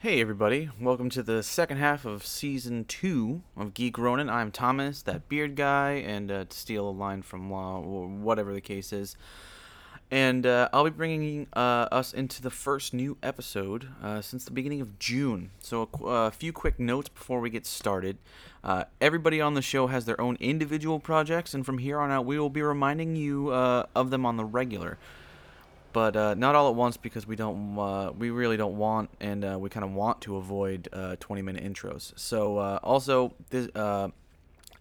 Hey everybody, welcome to the second half of season two of Geek Ronin. I'm Thomas, that beard guy, and uh, to steal a line from Law, or whatever the case is. And uh, I'll be bringing uh, us into the first new episode uh, since the beginning of June. So, a, a few quick notes before we get started. Uh, everybody on the show has their own individual projects, and from here on out, we will be reminding you uh, of them on the regular but uh, not all at once because we don't uh, we really don't want and uh, we kind of want to avoid uh, 20 minute intros. So uh, also this uh,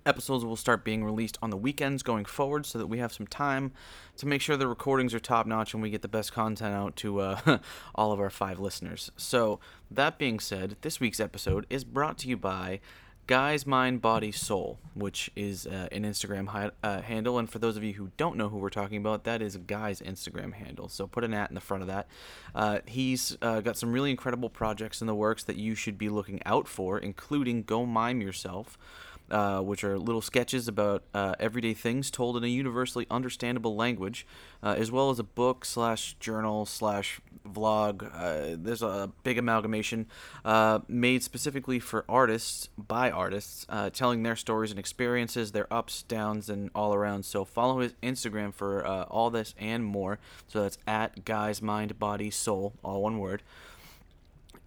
episodes will start being released on the weekends going forward so that we have some time to make sure the recordings are top notch and we get the best content out to uh, all of our five listeners. So that being said this week's episode is brought to you by Guys Mind Body Soul, which is uh, an Instagram hi- uh, handle. And for those of you who don't know who we're talking about, that is Guy's Instagram handle. So put an at in the front of that. Uh, he's uh, got some really incredible projects in the works that you should be looking out for, including Go Mime Yourself. Uh, which are little sketches about uh, everyday things told in a universally understandable language, uh, as well as a book slash journal slash vlog. Uh, there's a big amalgamation uh, made specifically for artists by artists, telling their stories and experiences, their ups, downs, and all around. So follow his Instagram for all this and more. So that's at Guys Mind Body Soul, all one word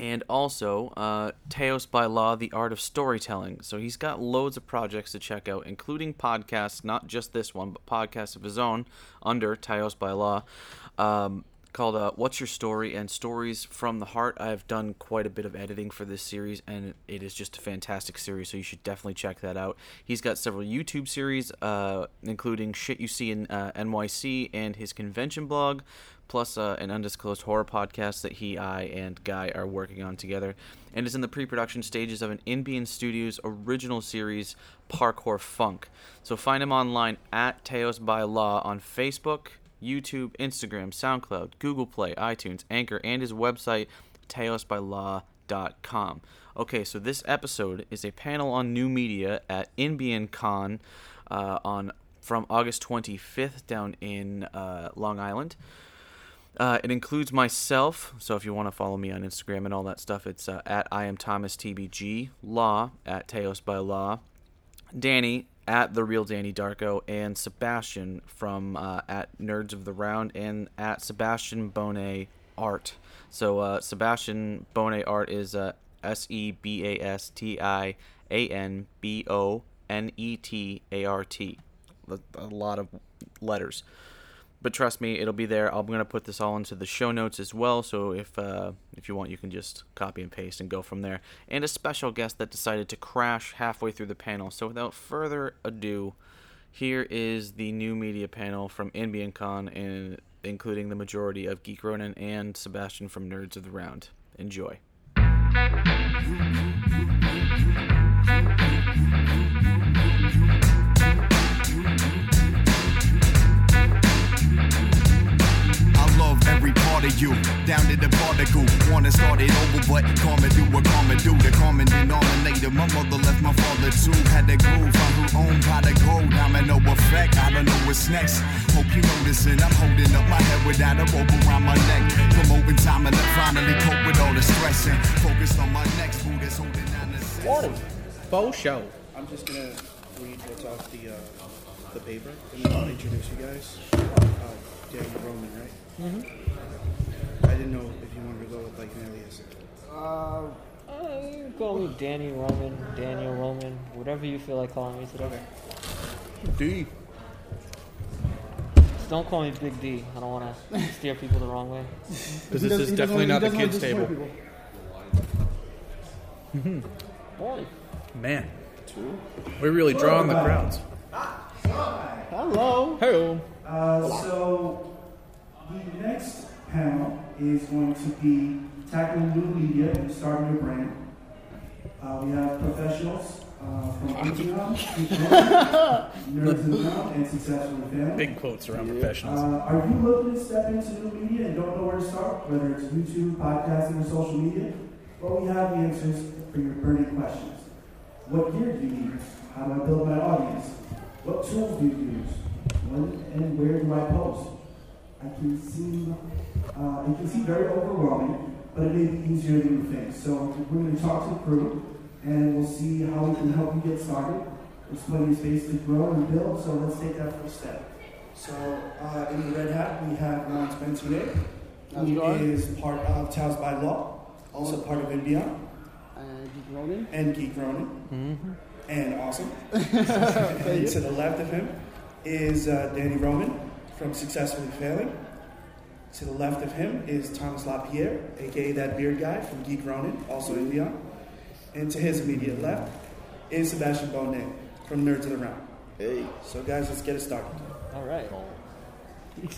and also uh, TAOS by Law, The Art of Storytelling. So he's got loads of projects to check out, including podcasts, not just this one, but podcasts of his own under TAOS by Law. Um, called uh, What's Your Story and Stories from the Heart. I've done quite a bit of editing for this series, and it is just a fantastic series, so you should definitely check that out. He's got several YouTube series, uh, including Shit You See in uh, NYC and his convention blog, plus uh, an undisclosed horror podcast that he, I, and Guy are working on together, and is in the pre production stages of an Inbeon Studios original series, Parkour Funk. So find him online at TAOS by Law on Facebook. YouTube, Instagram, SoundCloud, Google Play, iTunes, Anchor, and his website, taosbylaw.com. Okay, so this episode is a panel on new media at Inbeon Con uh, on from August 25th down in uh, Long Island. Uh, it includes myself, so if you want to follow me on Instagram and all that stuff, it's uh, at I am Thomas TBG, Law at TAOS by Law, Danny at the real Danny Darko, and Sebastian from uh, at Nerds of the Round and at Sebastian Bonet Art. So uh, Sebastian Bonet Art is uh, S E B A S T I A N B O N E T A R T. A lot of letters but trust me, it'll be there. I'm gonna put this all into the show notes as well. So if uh, if you want, you can just copy and paste and go from there. And a special guest that decided to crash halfway through the panel. So without further ado, here is the new media panel from Inbeon Con, and including the majority of Geek Ronin and Sebastian from Nerds of the Round. Enjoy. Part of you. Down to the particle. Wanna start it over, but karma do what karma do. The common denominator. My mother left my father too. Had the groove on her own pot of gold. Domino effect. I don't know what's next. Hope you noticing. I'm holding up my head without a rope around my neck. Promoting time and finally cope with all the stressing. Focused on my next food is holding down the Morning. Faux show. I'm just gonna read what's off the uh, the paper and then I'll introduce you guys. Uh, Danny Roman, right? Mm-hmm. I didn't know if you wanted to go with like an alias. Uh, uh, you can call me Danny Roman, Daniel Roman, whatever you feel like calling me today. D. Just don't call me Big D. I don't want to steer people the wrong way. Because this is definitely not the kids' table. Morning. Man, Two. we're really drawing the crowds. Hello. Hey, Uh, so the next panel is going to be tackling new media and starting your brand. Uh, we have professionals uh, from Patreon, Nerds in the Round, and Successful Family. big quotes around professionals. Uh, are you looking to step into new media and don't know where to start, whether it's YouTube, podcasting, or social media? Well, we have the answers for your burning questions. What gear do you need? How do I build my audience? What tools do you use? When and where do I post? I can seem, uh, it can seem very overwhelming, but it may be easier than you think. So we're going to talk to the crew, and we'll see how we can help you get started. There's plenty of space to grow and build, so let's take that first step. So uh, in the red hat, we have Ron Spencer. How's it He is part of TAOS by Law, also part of Inbeon, And Geek Ronin. and Geek Ronin, Mm-hmm. and awesome. and to the left of him is uh, Danny Roman from Successfully Failing. To the left of him is Thomas LaPierre, aka that beard guy from Geek Ronin, also Inbeon. And to his immediate left is Sebastian Bonet from Nerds of the Round. Hey. So, guys, let's get it started. All right.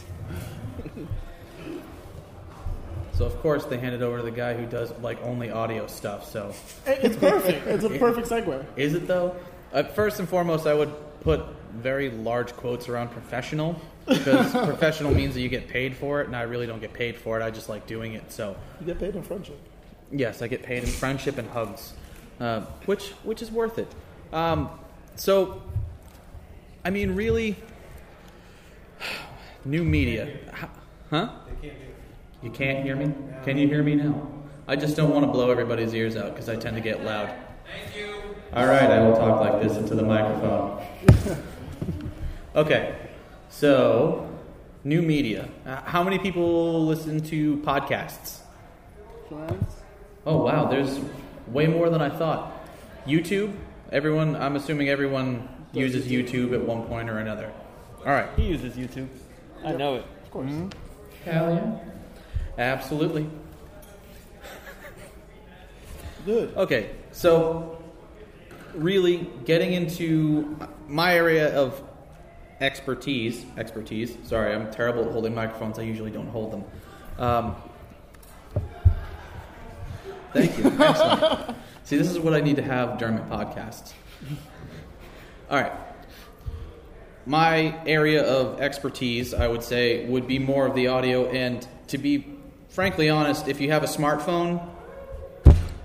So of course they handed over to the guy who does like only audio stuff. So It's perfect. It's a perfect segue. is it though? Uh, first and foremost, I would put very large quotes around professional because professional means that you get paid for it, and I really don't get paid for it. I just like doing it. So You get paid in friendship. Yes, I get paid in friendship and hugs, uh, which which is worth it. Um, so, I mean, really, new media, huh? You can't hear me. Can you hear me now? I just don't want to blow everybody's ears out because I tend to get loud. Thank you. All right, I will talk like this into the microphone. okay, so new media. Uh, how many people listen to podcasts? Friends. Oh wow, there's way more than I thought. YouTube, everyone. I'm assuming everyone uses YouTube at one point or another. All right. He uses YouTube. I know it. Of course. Hell yeah. Absolutely. Good. Okay, so really getting into my area of expertise. Expertise. Sorry, I'm terrible at holding microphones. I usually don't hold them. Um, thank you. Excellent. See, this is what I need to have during my podcasts. All right. My area of expertise, I would say, would be more of the audio. And to be frankly honest, if you have a smartphone,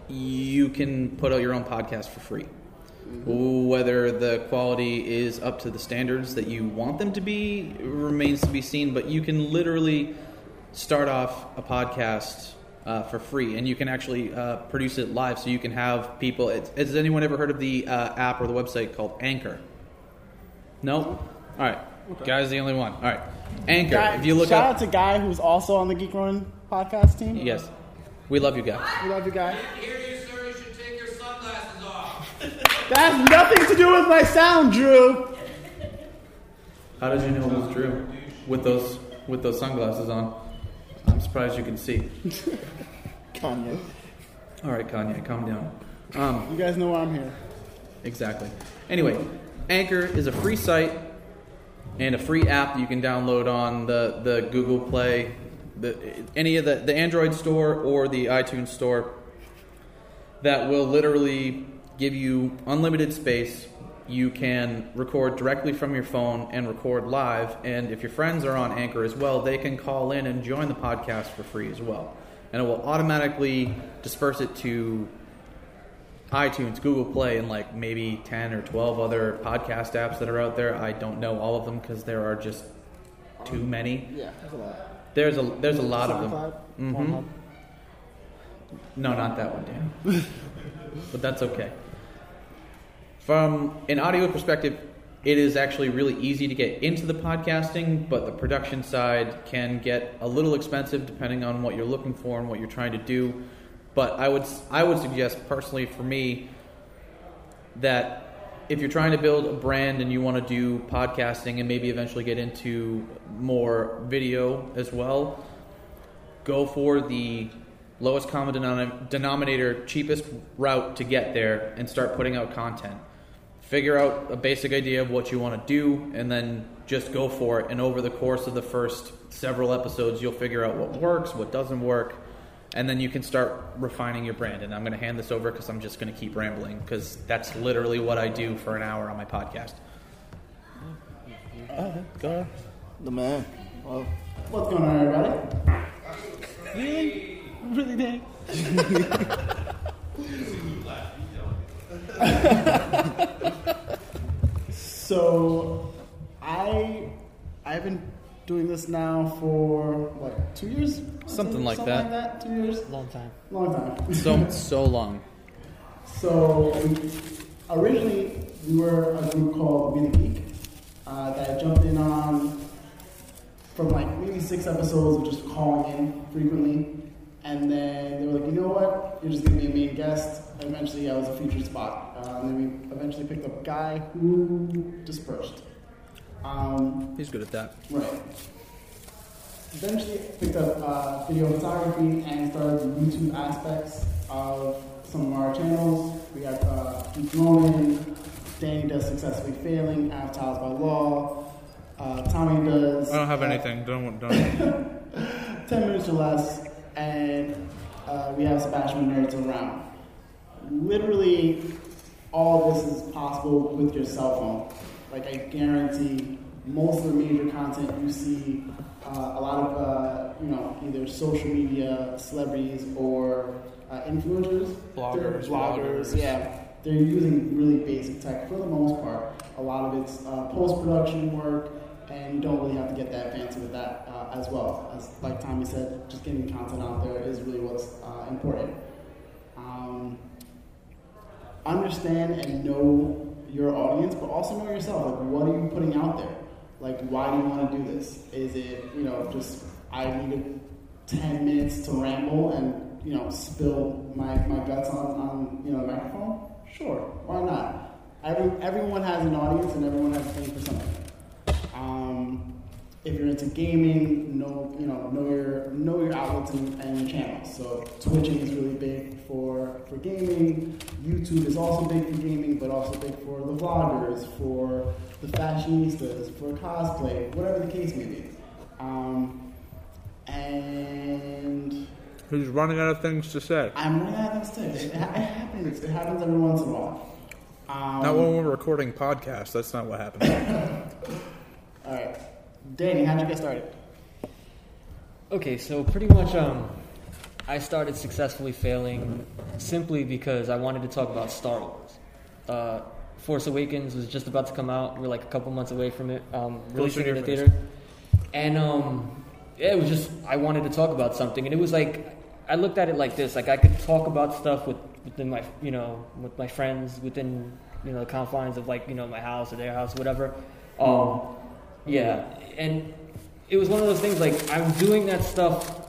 you can put out your own podcast for free. Whether the quality is up to the standards that you want them to be remains to be seen, but you can literally start off a podcast uh, for free and you can actually uh, produce it live so you can have people. It's, has anyone ever heard of the uh, app or the website called Anchor? No? All right. Guy's the only one. All right. Anchor. Guy, if you look shout up. out to Guy who's also on the Geek Run podcast team. Yes. We love you Guy. We love you, Guy. Hear you, sir. You should take your sunglasses off. That has nothing to do with my sound, Drew. How did you know it was Drew with those with those sunglasses on? I'm surprised you can see. Kanye. All right, Kanye, calm down. Um, You guys know why I'm here. exactly. Anyway, Anchor is a free site and a free app that you can download on the, the Google Play, the, any of the, the Android store or the iTunes store that will literally give you unlimited space. You can record directly from your phone and record live. And if your friends are on Anchor as well, they can call in and join the podcast for free as well. And it will automatically disperse it to iTunes, Google Play, and like maybe 10 or 12 other podcast apps that are out there. I don't know all of them because there are just too many. Yeah, that's a lot. There's a there's a lot of them. Mhm. No, not that one, Dan. but that's okay. From an audio perspective, it is actually really easy to get into the podcasting, but the production side can get a little expensive depending on what you're looking for and what you're trying to do. But I would I would suggest personally for me that if you're trying to build a brand and you want to do podcasting and maybe eventually get into more video as well, go for the lowest common denom- denominator, cheapest route to get there and start putting out content. Figure out a basic idea of what you want to do and then just go for it. And over the course of the first several episodes, you'll figure out what works, what doesn't work, and then you can start refining your brand. And I'm going to hand this over because I'm just going to keep rambling because that's literally what I do for an hour on my podcast. Go ahead. The man. Well, what's going on, everybody? Really? Really, Danny? So, I I've been doing this now for what two years? Something like something that. like that. Two years, Long time. long time. So so long. So we, originally we were a group called We the Geek uh, that I jumped in on from like maybe six episodes of just calling in frequently, and then they were like, you know what, you're just gonna be a main guest. Eventually, I was a featured spot, uh, and then we eventually picked up a guy who dispersed. Um, He's good at that. Right. Eventually picked up uh, video photography and started the YouTube aspects of some of our channels. We got uh, Geek Ronin, Danny does Successfully Failing, Avatars by Law, uh, Tommy does... I don't have uh, anything. Don't don't. 10 minutes or less, and uh, we have Sebastian Nerds around. Literally, all this is possible with your cell phone. Like, I guarantee most of the major content you see, uh, a lot of, uh, you know, either social media celebrities or uh, influencers, Bloggers, they're bloggers, bloggers. yeah. They're using really basic tech for the most part. A lot of it's uh, post production work, and you don't really have to get that fancy with that uh, as well. As like Tommy said, just getting content out there is really what's uh, important. Um, understand and know your audience, but also know yourself. Like, what are you putting out there? Like, why do you want to do this? Is it you know just I needed ten minutes to ramble and you know spill my, my guts on, on you know the microphone? Sure, why not? Every, everyone has an audience and everyone has a thing for something. Um, if you're into gaming, know you know know your know your outlets and, and channels. So Twitching is really big for for gaming. YouTube is also big for gaming, but also big for the vloggers, for the fashionistas, for cosplay, whatever the case may be. Um, and He's running out of things to say. I'm running out of things too. It, it happens. It happens every once in a while. Um, Not when we're recording podcasts. That's not what happens. all right, Danny, how'd you get started? Okay, so pretty much um, I started successfully failing simply because I wanted to talk about Star Wars. Uh, Force Awakens was just about to come out. We're like a couple months away from it. Um, releasing it in the theater, and um, yeah, it was just I wanted to talk about something, and it was like I looked at it like this: like I could talk about stuff with within my you know with my friends within you know the confines of like you know my house or their house, whatever. Um, yeah, and it was one of those things like I'm doing that stuff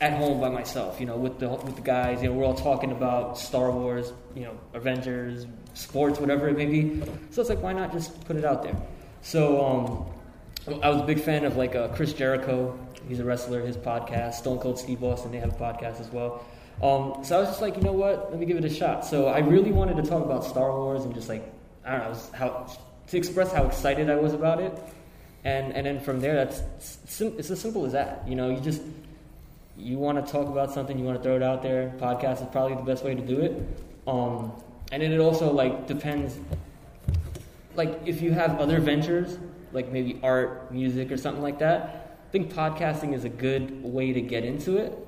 at home by myself, you know, with the with the guys. You know, we're all talking about Star Wars, you know, Avengers, sports, whatever it may be. So it's like, why not just put it out there? So um, I was a big fan of like uh, Chris Jericho. He's a wrestler. His podcast, Stone Cold Steve Austin, they have a podcast as well. Um, so I was just like, you know what? Let me give it a shot. So I really wanted to talk about Star Wars and just like I don't know, how to express how excited I was about it. And and then from there, that's sim- it's as simple as that. You know, you just you want to talk about something, you want to throw it out there. Podcast is probably the best way to do it. Um, and then it also like depends. Like if you have other ventures, like maybe art, music, or something like that, I think podcasting is a good way to get into it.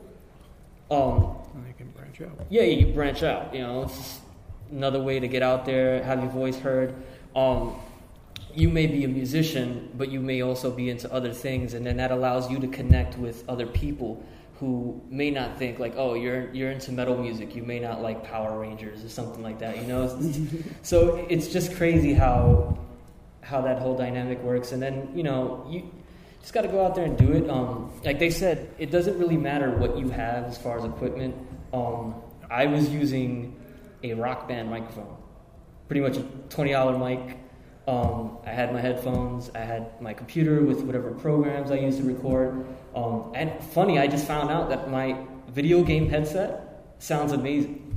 Um, you can branch out. yeah, you branch out. You know, it's another way to get out there, have your voice heard. Um, you may be a musician, but you may also be into other things, and then that allows you to connect with other people who may not think like, oh, you're you're into metal music. You may not like Power Rangers or something like that. You know, so it's just crazy how how that whole dynamic works. And then you know you just got to go out there and do it. Um, like they said, it doesn't really matter what you have as far as equipment. Um, I was using a rock band microphone, pretty much a twenty dollar mic. Um, I had my headphones. I had my computer with whatever programs I used to record. Um, and funny, I just found out that my video game headset sounds amazing.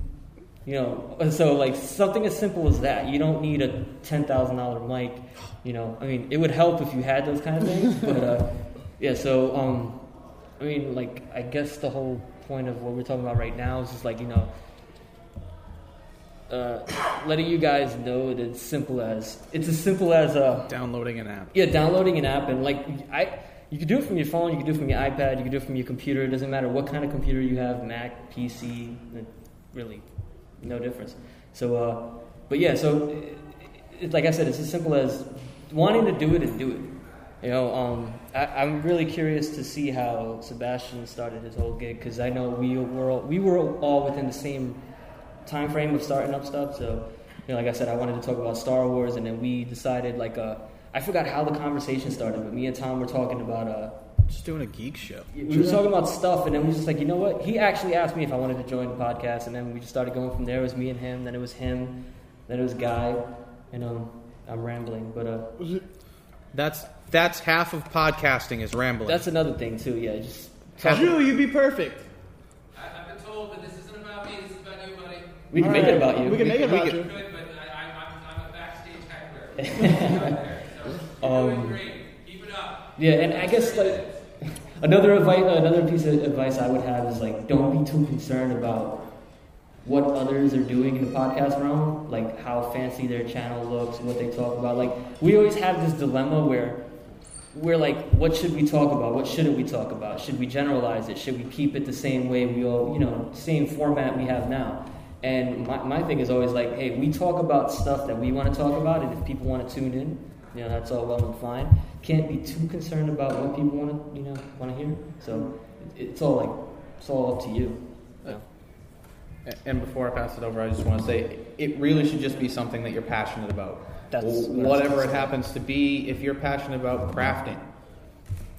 You know, so like something as simple as that. You don't need a ten thousand dollar mic. You know, I mean, it would help if you had those kind of things. but uh, yeah, so um, I mean, like I guess the whole point of what we're talking about right now is just like you know, uh, letting you guys know that it's simple as it's as simple as uh, Downloading an app. yeah, downloading an app and like I, you can do it from your phone, you can do it from your iPad, you can do it from your computer. It doesn't matter what kind of computer you have, Mac, PC, really, no difference. So, uh, but yeah, so it, it, like I said, it's as simple as wanting to do it and do it. You know, um, I, I'm really curious to see how Sebastian started his whole gig because I know we were all, we were all within the same time frame of starting up stuff. So, you know, like I said, I wanted to talk about Star Wars, and then we decided like uh, I forgot how the conversation started, but me and Tom were talking about uh, Just doing a geek show. we were talking about stuff, and then we was just like, you know what? He actually asked me if I wanted to join the podcast, and then we just started going from there. It was me and him, then it was him, then it was Guy, and um, I'm rambling, but uh, That's that's half of podcasting is rambling. that's another thing too. Yeah, just Drew, you'd be perfect. I, I've been told that this isn't about me, this is about you, buddy. We can All make right. it about you. We can make it about Good, you. but I, I, I'm, I'm a backstage heckler. so, Um, great. Keep it up. Yeah, and I guess like another advice, another piece of advice I would have is like don't be too concerned about what others are doing in the podcast realm, like how fancy their channel looks, what they talk about. Like we always have this dilemma where we're like, what should we talk about? What shouldn't we talk about? Should we generalize it? Should we keep it the same way we all, you know, same format we have now? And my, my thing is always like, hey, we talk about stuff that we want to talk about, and if people want to tune in, you know, that's all well and fine. Can't be too concerned about what people want to, you know, want to hear. So it's all like, it's all up to you. you know. A- And before I pass it over, I just want to say it really should just be something that you're passionate about. That's- W- Whatever it happens to be, if you're passionate about crafting,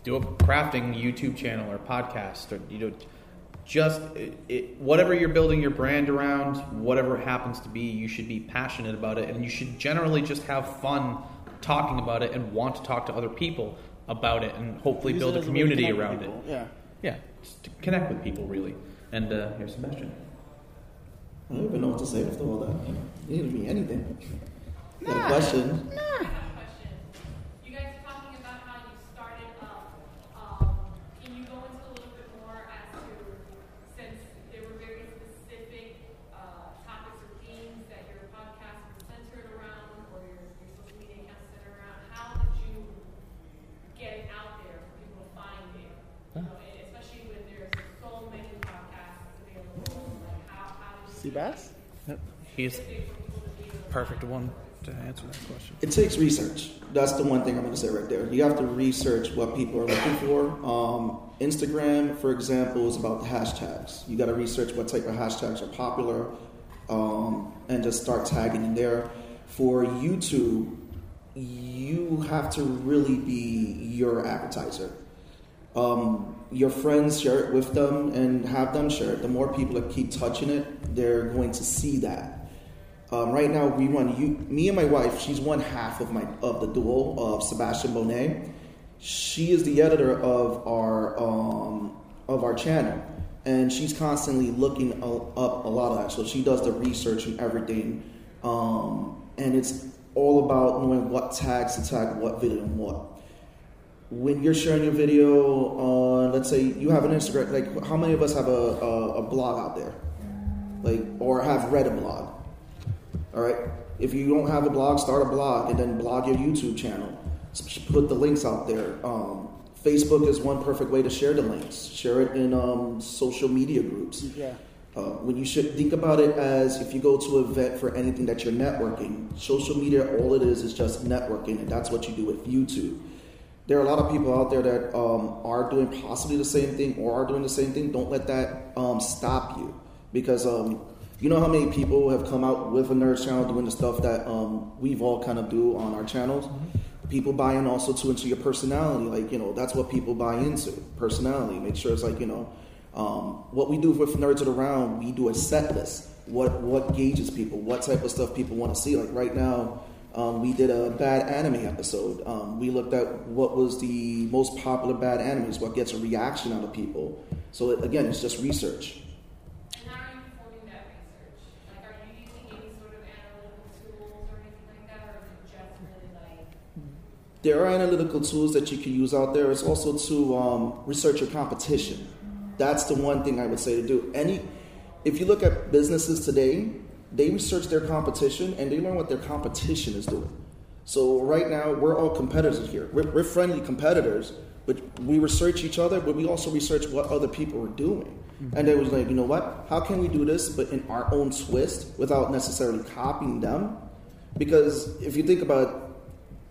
do a crafting YouTube channel or podcast, or you know, just it, it, whatever you're building your brand around, whatever it happens to be, you should be passionate about it, and you should generally just have fun talking about it and want to talk to other people about it, and hopefully Use build a as a community around it. Yeah. Yeah, just to connect with people really. And uh, here's Sebastian. I don't even know what to say after all that. You didn't mean anything. Got a question? I have a question. You guys are talking about how you started up. Um, can you go into a little bit more as to, since there were very specific uh, topics or themes that your podcast was centered around, or your, your social media account centered around, how did you get it out there for people to find it? You know, and especially when there's so many podcasts available, like how, how did you Seabass? He's perfect one to answer that question. It takes research. That's the one thing I'm going to say right there. You have to research what people are looking for. Um, Instagram, for example, is about the hashtags. You got to research what type of hashtags are popular um, and just start tagging in there. For YouTube, you have to really be your advertiser. Um, your friends share it with them and have them share it. The more people that keep touching it, they're going to see that. Um, right now, we run you, me and my wife. She's one half of my of the duo of Sebastian Bonet. She is the editor of our um, of our channel, and she's constantly looking up a lot of that. So she does the research and everything, um, and it's all about knowing what tags to tag what video and what when you're sharing your video on, let's say you have an Instagram, like how many of us have a, a, a blog out there? Like, or have read a blog? All right. If you don't have a blog, start a blog and then blog your YouTube channel. Put the links out there. Um, Facebook is one perfect way to share the links. Share it in um, social media groups. Yeah. Uh, when you should think about it as if you go to an event for anything that you're networking, social media, all it is is just networking, and that's what you do with YouTube. There are a lot of people out there that um, are doing possibly the same thing or are doing the same thing. Don't let that um, stop you because um, you know how many people have come out with a nerd channel doing the stuff that um, we've all kind of do on our channels. People buy in also too into your personality. Like you know, that's what people buy into personality. Make sure it's like you know um, what we do with nerds it around. We do a set list. What what gauges people? What type of stuff people want to see? Like right now, um, we did a bad anime episode. Um, we looked at what was the most popular bad animes, what gets a reaction out of people. So it, again, it's just research. And how are you performing that research? Like, are you using any sort of analytical tools or anything like that, or is it just really like? There are analytical tools that you can use out there. It's also to um, research your competition. That's the one thing I would say to do. Any, if you look at businesses today, they research their competition and they learn what their competition is doing. So right now, we're all competitors here. We're, we're friendly competitors, but we research each other, but we also research what other people are doing. And then it was like, you know what? How can we do this, but in our own twist, without necessarily copying them? Because if you think about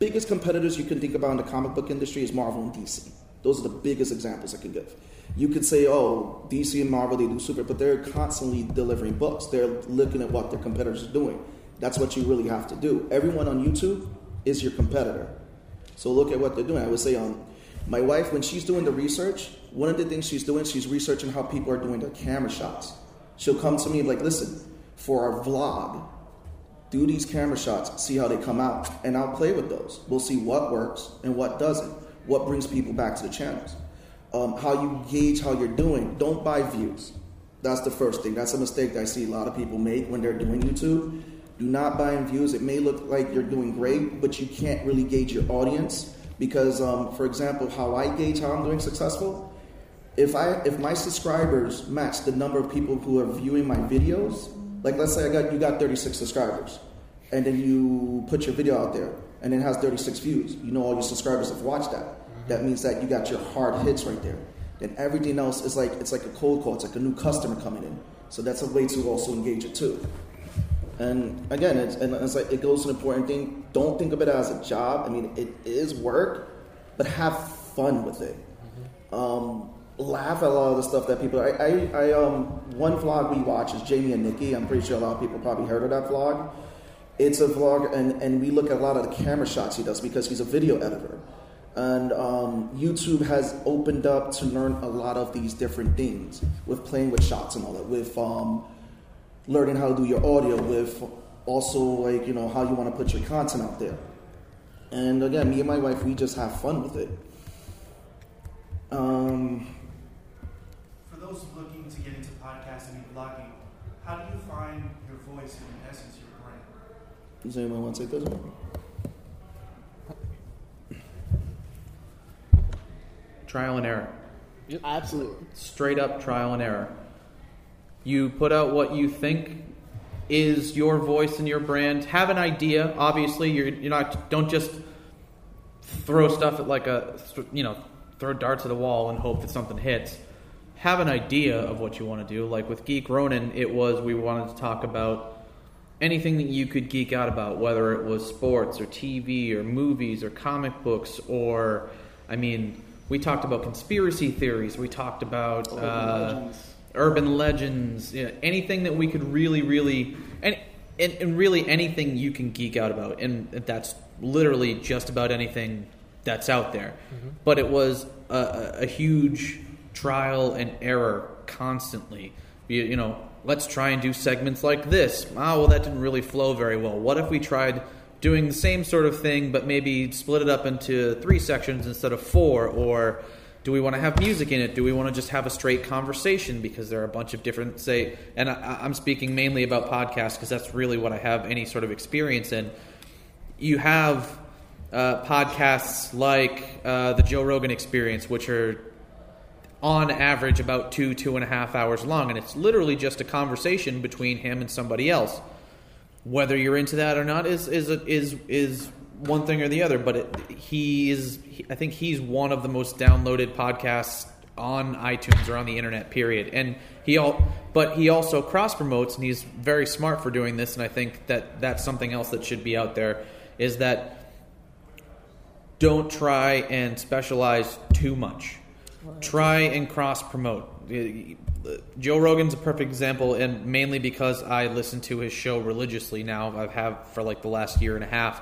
biggest competitors you can think about in the comic book industry is Marvel and DC. Those are the biggest examples I can give. You could say, oh, DC and Marvel, they do super, but they're constantly delivering books. They're looking at what their competitors are doing. That's what you really have to do. Everyone on YouTube is your competitor. So look at what they're doing. I would say, um, my wife, when she's doing the research, one of the things she's doing, she's researching how people are doing their camera shots. She'll come to me like, listen, for our vlog, do these camera shots, see how they come out, and I'll play with those. We'll see what works and what doesn't, what brings people back to the channels, um, how you gauge how you're doing. Don't buy views. That's the first thing. That's a mistake that I see a lot of people make when they're doing YouTube. Do not buy in views. It may look like you're doing great, but you can't really gauge your audience because, um, for example, how I gauge how I'm doing successful. If I if my subscribers match the number of people who are viewing my videos, like let's say I got you got 36 subscribers, and then you put your video out there, and it has 36 views. You know all your subscribers have watched that. That means that you got your hard hits right there. Then everything else is like it's like a cold call. It's like a new customer coming in. So that's a way to also engage it too. And again, it's, and it's like it goes to an important thing. Don't think of it as a job. I mean, it is work, but have fun with it. Um, laugh at a lot of the stuff that people. I, I, I um, one vlog we watch is Jamie and Nikki. I'm pretty sure a lot of people probably heard of that vlog. It's a vlog, and, and we look at a lot of the camera shots he does because he's a video editor. And um, YouTube has opened up to learn a lot of these different things with playing with shots and all that, with um, learning how to do your audio, with also like you know how you want to put your content out there. And again, me and my wife, we just have fun with it. Um, those looking to get into podcasting and blogging, how do you find your voice and in essence your brand? does anyone want to take this one? Trial and error. Absolutely. Straight up trial and error. You put out what you think is your voice and your brand. Have an idea. Obviously, you're you're not. Don't just throw stuff at like a you know throw darts at a wall and hope that something hits. Have an idea of what you want to do. Like with Geek Ronin, it was we wanted to talk about anything that you could geek out about, whether it was sports or TV or movies or comic books or, I mean, we talked about conspiracy theories. We talked about Urban uh, legends. urban legends. You know, anything that we could really, really, and, and and really anything you can geek out about, and that's literally just about anything that's out there. But it was a, a, a huge trial and error constantly. You, you know, let's try and do segments like this. Ah, well, that didn't really flow very well. What if we tried doing the same sort of thing, but maybe split it up into three sections instead of four? Or do we want to have music in it? Do we want to just have a straight conversation? Because there are a bunch of different, say, and I, I'm speaking mainly about podcasts because that's really what I have any sort of experience in. You have uh, podcasts like uh, the Joe Rogan Experience, which are on average about two, two and a half hours long, and it's literally just a conversation between him and somebody else. Whether you're into that or not is is is is one thing or the other. But it, he is, he, I think he's one of the most downloaded podcasts on iTunes or on the internet. Period. And he all, but he also cross promotes, and he's very smart for doing this. And I think that that's something else that should be out there is that don't try and specialize too much. Try and cross promote. Uh, Joe Rogan's a perfect example, and mainly because I listen to his show religiously now. I've have for like the last year and a half.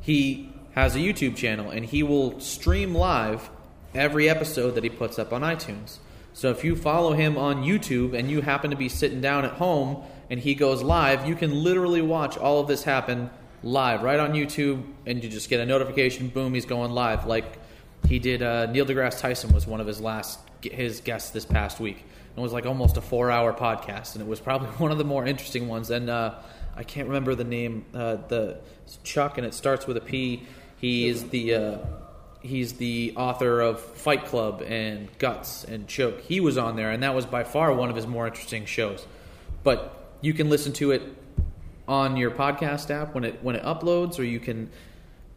He has a YouTube channel, and he will stream live every episode that he puts up on iTunes. So if you follow him on YouTube and you happen to be sitting down at home and he goes live, you can literally watch all of this happen live right on YouTube, and you just get a notification. Boom, he's going live. Like he did. Uh, Neil deGrasse Tyson was one of his last his guests this past week. It was like almost a four hour podcast, and it was probably one of the more interesting ones. And uh, I can't remember the name. Uh, the Chuck, and it starts with a P. He is the uh, he's the author of Fight Club and Guts and Choke. He was on there, and that was by far one of his more interesting shows. But you can listen to it on your podcast app when it when it uploads, or you can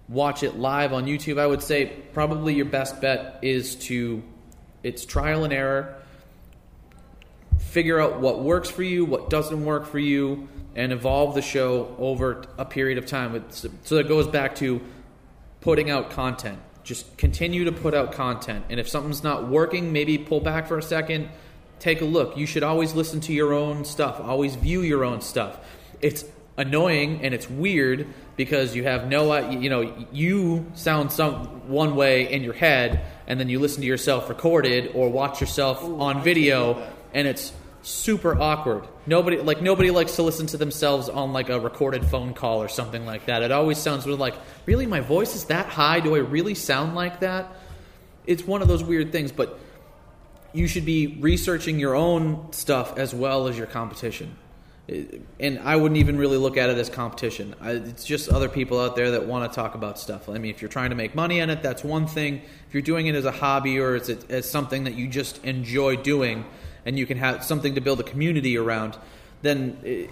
watch it live on YouTube. I would say probably your best bet is to it's trial and error. Figure out what works for you, what doesn't work for you, and evolve the show over a period of time. So it goes back to putting out content. Just continue to put out content. And if something's not working, maybe pull back for a second, take a look. You should always listen to your own stuff, always view your own stuff. It's annoying and it's weird because you have no you know you sound some one way in your head and then you listen to yourself recorded or watch yourself on video and it's super awkward. Nobody like nobody likes to listen to themselves on like a recorded phone call or something like that. It always sounds really like really? My voice is that high? Do i really sound like that? It's one of those weird things but you should be researching your own stuff as well as your competition and I wouldn't even really look at it as competition. I, it's just other people out there that want to talk about stuff. I mean, if you're trying to make money on it, that's one thing. If you're doing it as a hobby or as, as something that you just enjoy doing, and you can have something to build a community around, then eh,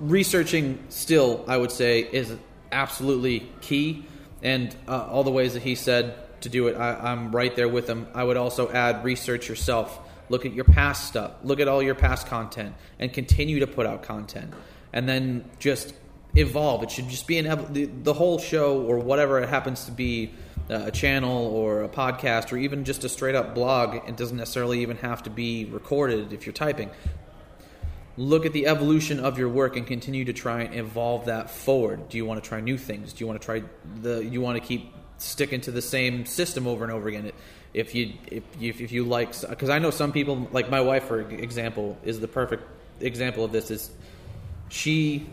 researching still, I would say, is absolutely key. And uh, all the ways that he said to do it, I, I'm right there with him. I would also add research yourself look at your past stuff, look at all your past content, and continue to put out content. And then just evolve. It should just be an the, the whole show or whatever it happens to be uh, a channel or a podcast or even just a straight up blog. It doesn't necessarily even have to be recorded if you're typing. Look at the evolution of your work and continue to try and evolve that forward. Do you want to try new things? Do you want to try the? You want to keep sticking to the same system over and over again? It, if you if you, if you like because I know some people like my wife for example is the perfect example of this is she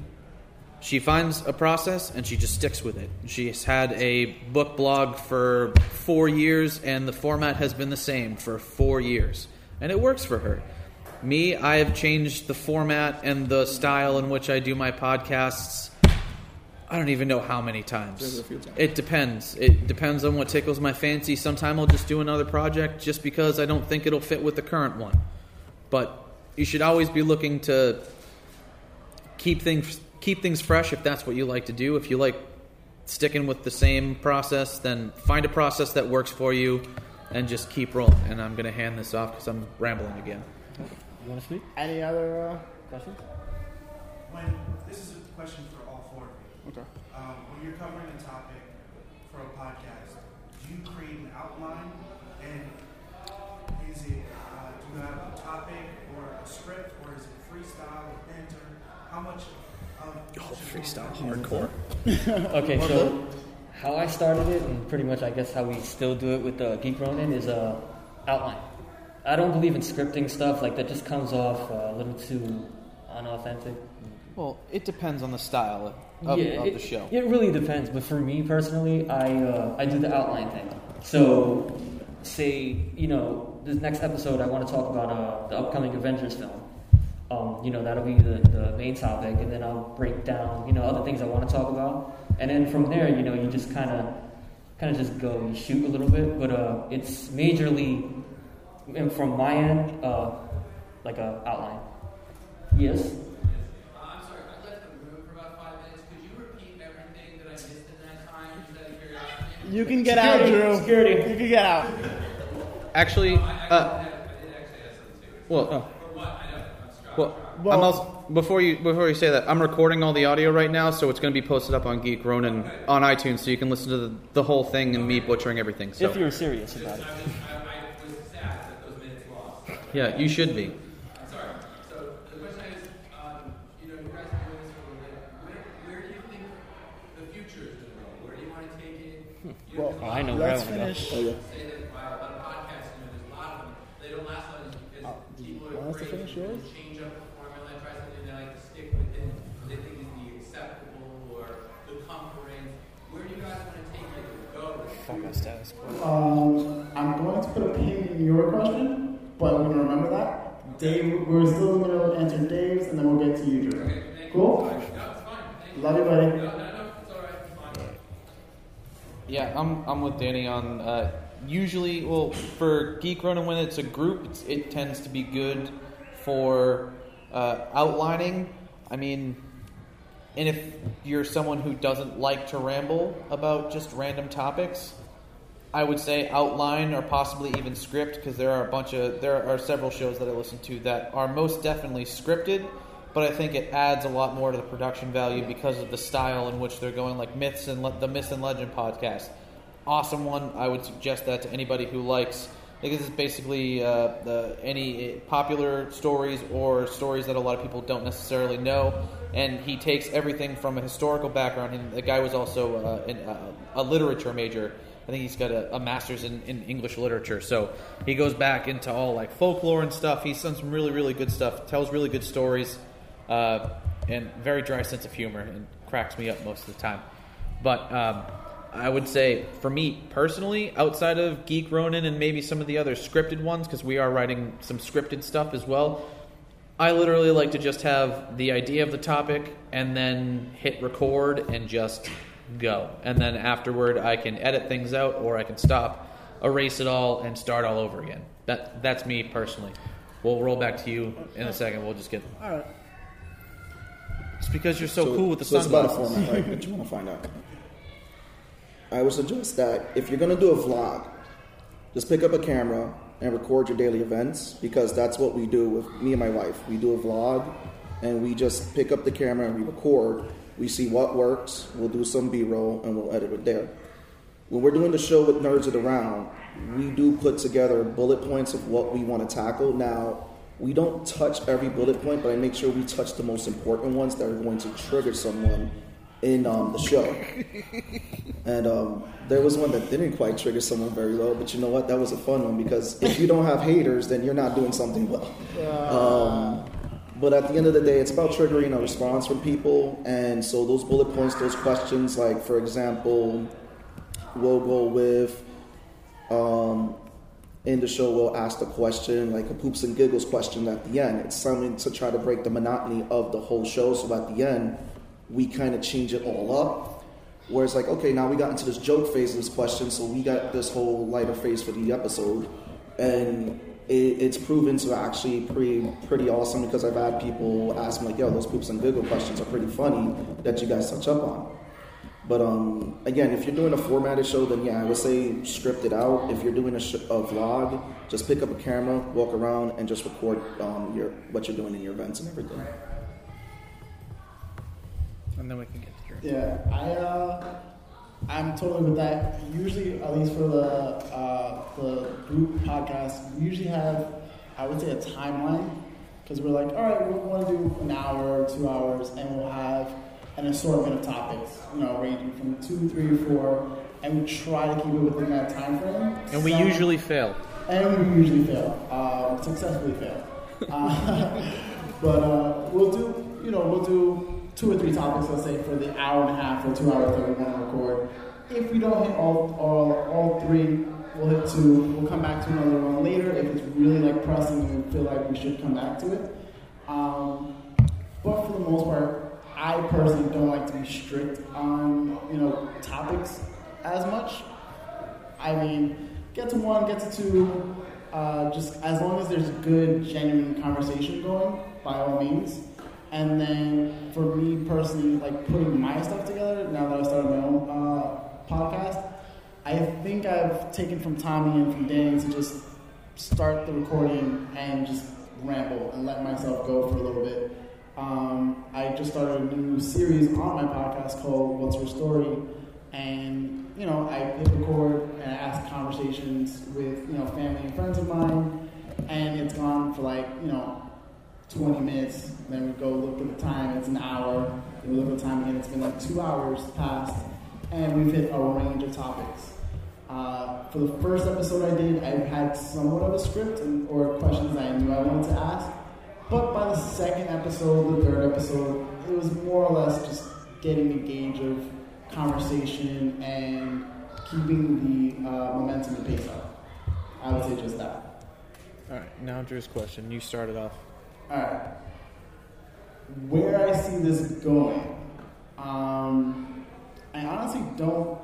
she finds a process and she just sticks with it. She's had a book blog for 4 years and the format has been the same for 4 years and it works for her. Me, I have changed the format and the style in which I do my podcasts I don't even know how many times. It depends. It depends on what tickles my fancy. Sometime I'll just do another project just because I don't think it'll fit with the current one. But you should always be looking to keep things keep things fresh if that's what you like to do. If you like sticking with the same process, then find a process that works for you and just keep rolling. And I'm going to hand this off because I'm rambling again. You want to speak? Any other uh, Questions? When this is a question for all four of you. Okay. Um, when you're covering a topic for a podcast, do you create an outline, and is it uh, do you have a topic or a script, or is it freestyle or banter? How much of Oh, freestyle hardcore. Okay, so how I started it, and pretty much I guess how we still do it with the Geek Ronin, is uh, outline. I don't believe in scripting stuff like that. Just comes off uh, a little too unauthentic. Well, it depends on the style of, yeah, of it, the show. It really depends, but for me personally, I uh, I do the outline thing. So, say you know this next episode, I want to talk about uh, the upcoming Avengers film. Um, you know that'll be the, the main topic, and then I'll break down you know other things I want to talk about, and then from there, you know, you just kind of kind of just go you shoot a little bit, but uh, it's majorly and from my end uh, like a outline. Yes. Uh, I'm sorry, I left the room for about five minutes. Could you repeat everything that I missed in that time, just out of curiosity? You can get out, Drew. Security. You can get out. Actually, uh, well, I know. I'm well, Well- I'm also, before you before you say that, I'm recording all the audio right now, so it's going to be posted up on Geek Ronin on iTunes, so you can listen to the, the whole thing and me butchering everything. So If you're serious about it. I, I was sad that those minutes lost. yeah, you should be. I'm sorry. So the question is, um, you know, you guys are doing this for a little bit. Where, where do you think the future is going to go? Where do you want to take it? You Well, Oh, I know where I let's wanna go. finish. Oh, yeah. say that while on podcasts, you know, there's a lot of them. They don't last long because do you people are us to afraid finish yours? change up the formula, try something they like to stick with it. They think is the acceptable or the comforting. Where do you guys want to take it or go? Um, I'm going to put a pin in your question, but we're going to remember that. Dave, we're still going to answer Dave's, and then we'll get to you, Drew. Cool? No, it's fine. Thank you. Love you, buddy. No, no, no, it's all right. It's fine. Yeah, I'm, I'm with Danny on. Uh, usually, well, for Geek Ronin, when it's a group, it's, it tends to be good for uh, outlining. I mean, and if you're someone who doesn't like to ramble about just random topics, I would say outline or possibly even script because there are a bunch of there are several shows that I listen to that are most definitely scripted, but I think it adds a lot more to the production value because of the style in which they're going. Like myths and le- the Myths and Legend podcast, awesome one. I would suggest that to anybody who likes. I think this basically uh, the, any popular stories or stories that a lot of people don't necessarily know. And he takes everything from a historical background. And the guy was also uh, in, uh, a literature major. I think he's got a, a master's in, in English literature. So he goes back into all like folklore and stuff. He's done some really, really good stuff. Tells really good stories, uh, and very dry sense of humor, and cracks me up most of the time. But um, I would say, for me personally, outside of Geek Ronin and maybe some of the other scripted ones, because we are writing some scripted stuff as well, I literally like to just have the idea of the topic and then hit record and just go. And then afterward, I can edit things out or I can stop, erase it all, and start all over again. That That's me personally. We'll roll back to you in a second. We'll just get. All right. It's because you're so, cool with the so it's about a format, right? that you want to find out. I would suggest that if you're going to do a vlog, just pick up a camera and record your daily events because that's what we do with me and my wife. We do a vlog and we just pick up the camera and we record. We see what works, we'll do some B roll, and we'll edit it there. When we're doing the show with Nerds of the Round, we do put together bullet points of what we want to tackle. Now, we don't touch every bullet point, but I make sure we touch the most important ones that are going to trigger someone in um, the show. And um, there was one that didn't quite trigger someone very well, but you know what? That was a fun one because if you don't have haters, then you're not doing something well. Um, but at the end of the day, it's about triggering a response from people. And so those bullet points, those questions, like for example, we'll go with um, in the show, we'll ask the question, like a poops and giggles question at the end. It's something to try to break the monotony of the whole show. So at the end, we kind of change it all up. Where it's like, okay, now we got into this joke phase of this question, so we got this whole lighter phase for the episode. And it, it's proven to actually pretty pretty awesome because I've had people ask me like, "Yo, those poops and giggle questions are pretty funny that you guys touch up on." But um, again, if you're doing a formatted show, then yeah, I would say script it out. If you're doing a, sh- a vlog, just pick up a camera, walk around, and just record um, your what you're doing in your events and everything. And then we can get to your. Yeah, I uh, I'm totally with that. Usually, at least for the uh, the group podcast, we usually have I would say a timeline because we're like, all right, we want to do an hour or two hours, and we'll have an assortment of topics, you know, ranging from two, three, or four, and we try to keep it within that time frame. And we usually fail. and we usually fail, uh, successfully fail. Uh, but uh, we'll do, you know, we'll do two or three topics, let's say, for the hour and a half or two hours that we want to record. If we don't hit all, all, all three, we'll hit two. We'll come back to another one later if it's really like pressing and we feel like we should come back to it. Um, but for the most part, I personally don't like to be strict on, you know, topics as much. I mean, get to one, get to two. Uh, just as long as there's good, genuine conversation going, by all means. And then for me personally, like putting my stuff together, now that I started my own uh, podcast, I think I've taken from Tommy and from Danny to just start the recording and just ramble and let myself go for a little bit. Um, I just started a new series on my podcast called What's Your Story? And, you know, I hit record and I ask conversations with, you know, family and friends of mine. And it's gone for like, you know, 20 minutes. Then we go look at the time, it's an hour. Then we look at the time again, it's been like two hours past. And we've hit a range of topics. Uh, for the first episode I did, I had somewhat of a script and, or questions I knew I wanted to ask. But by the second episode, the third episode, it was more or less just getting a gauge of conversation and keeping the uh, momentum and pace up. I would say just that. All right, now Drew's question. You started off. All right. Where I see this going, um, I honestly don't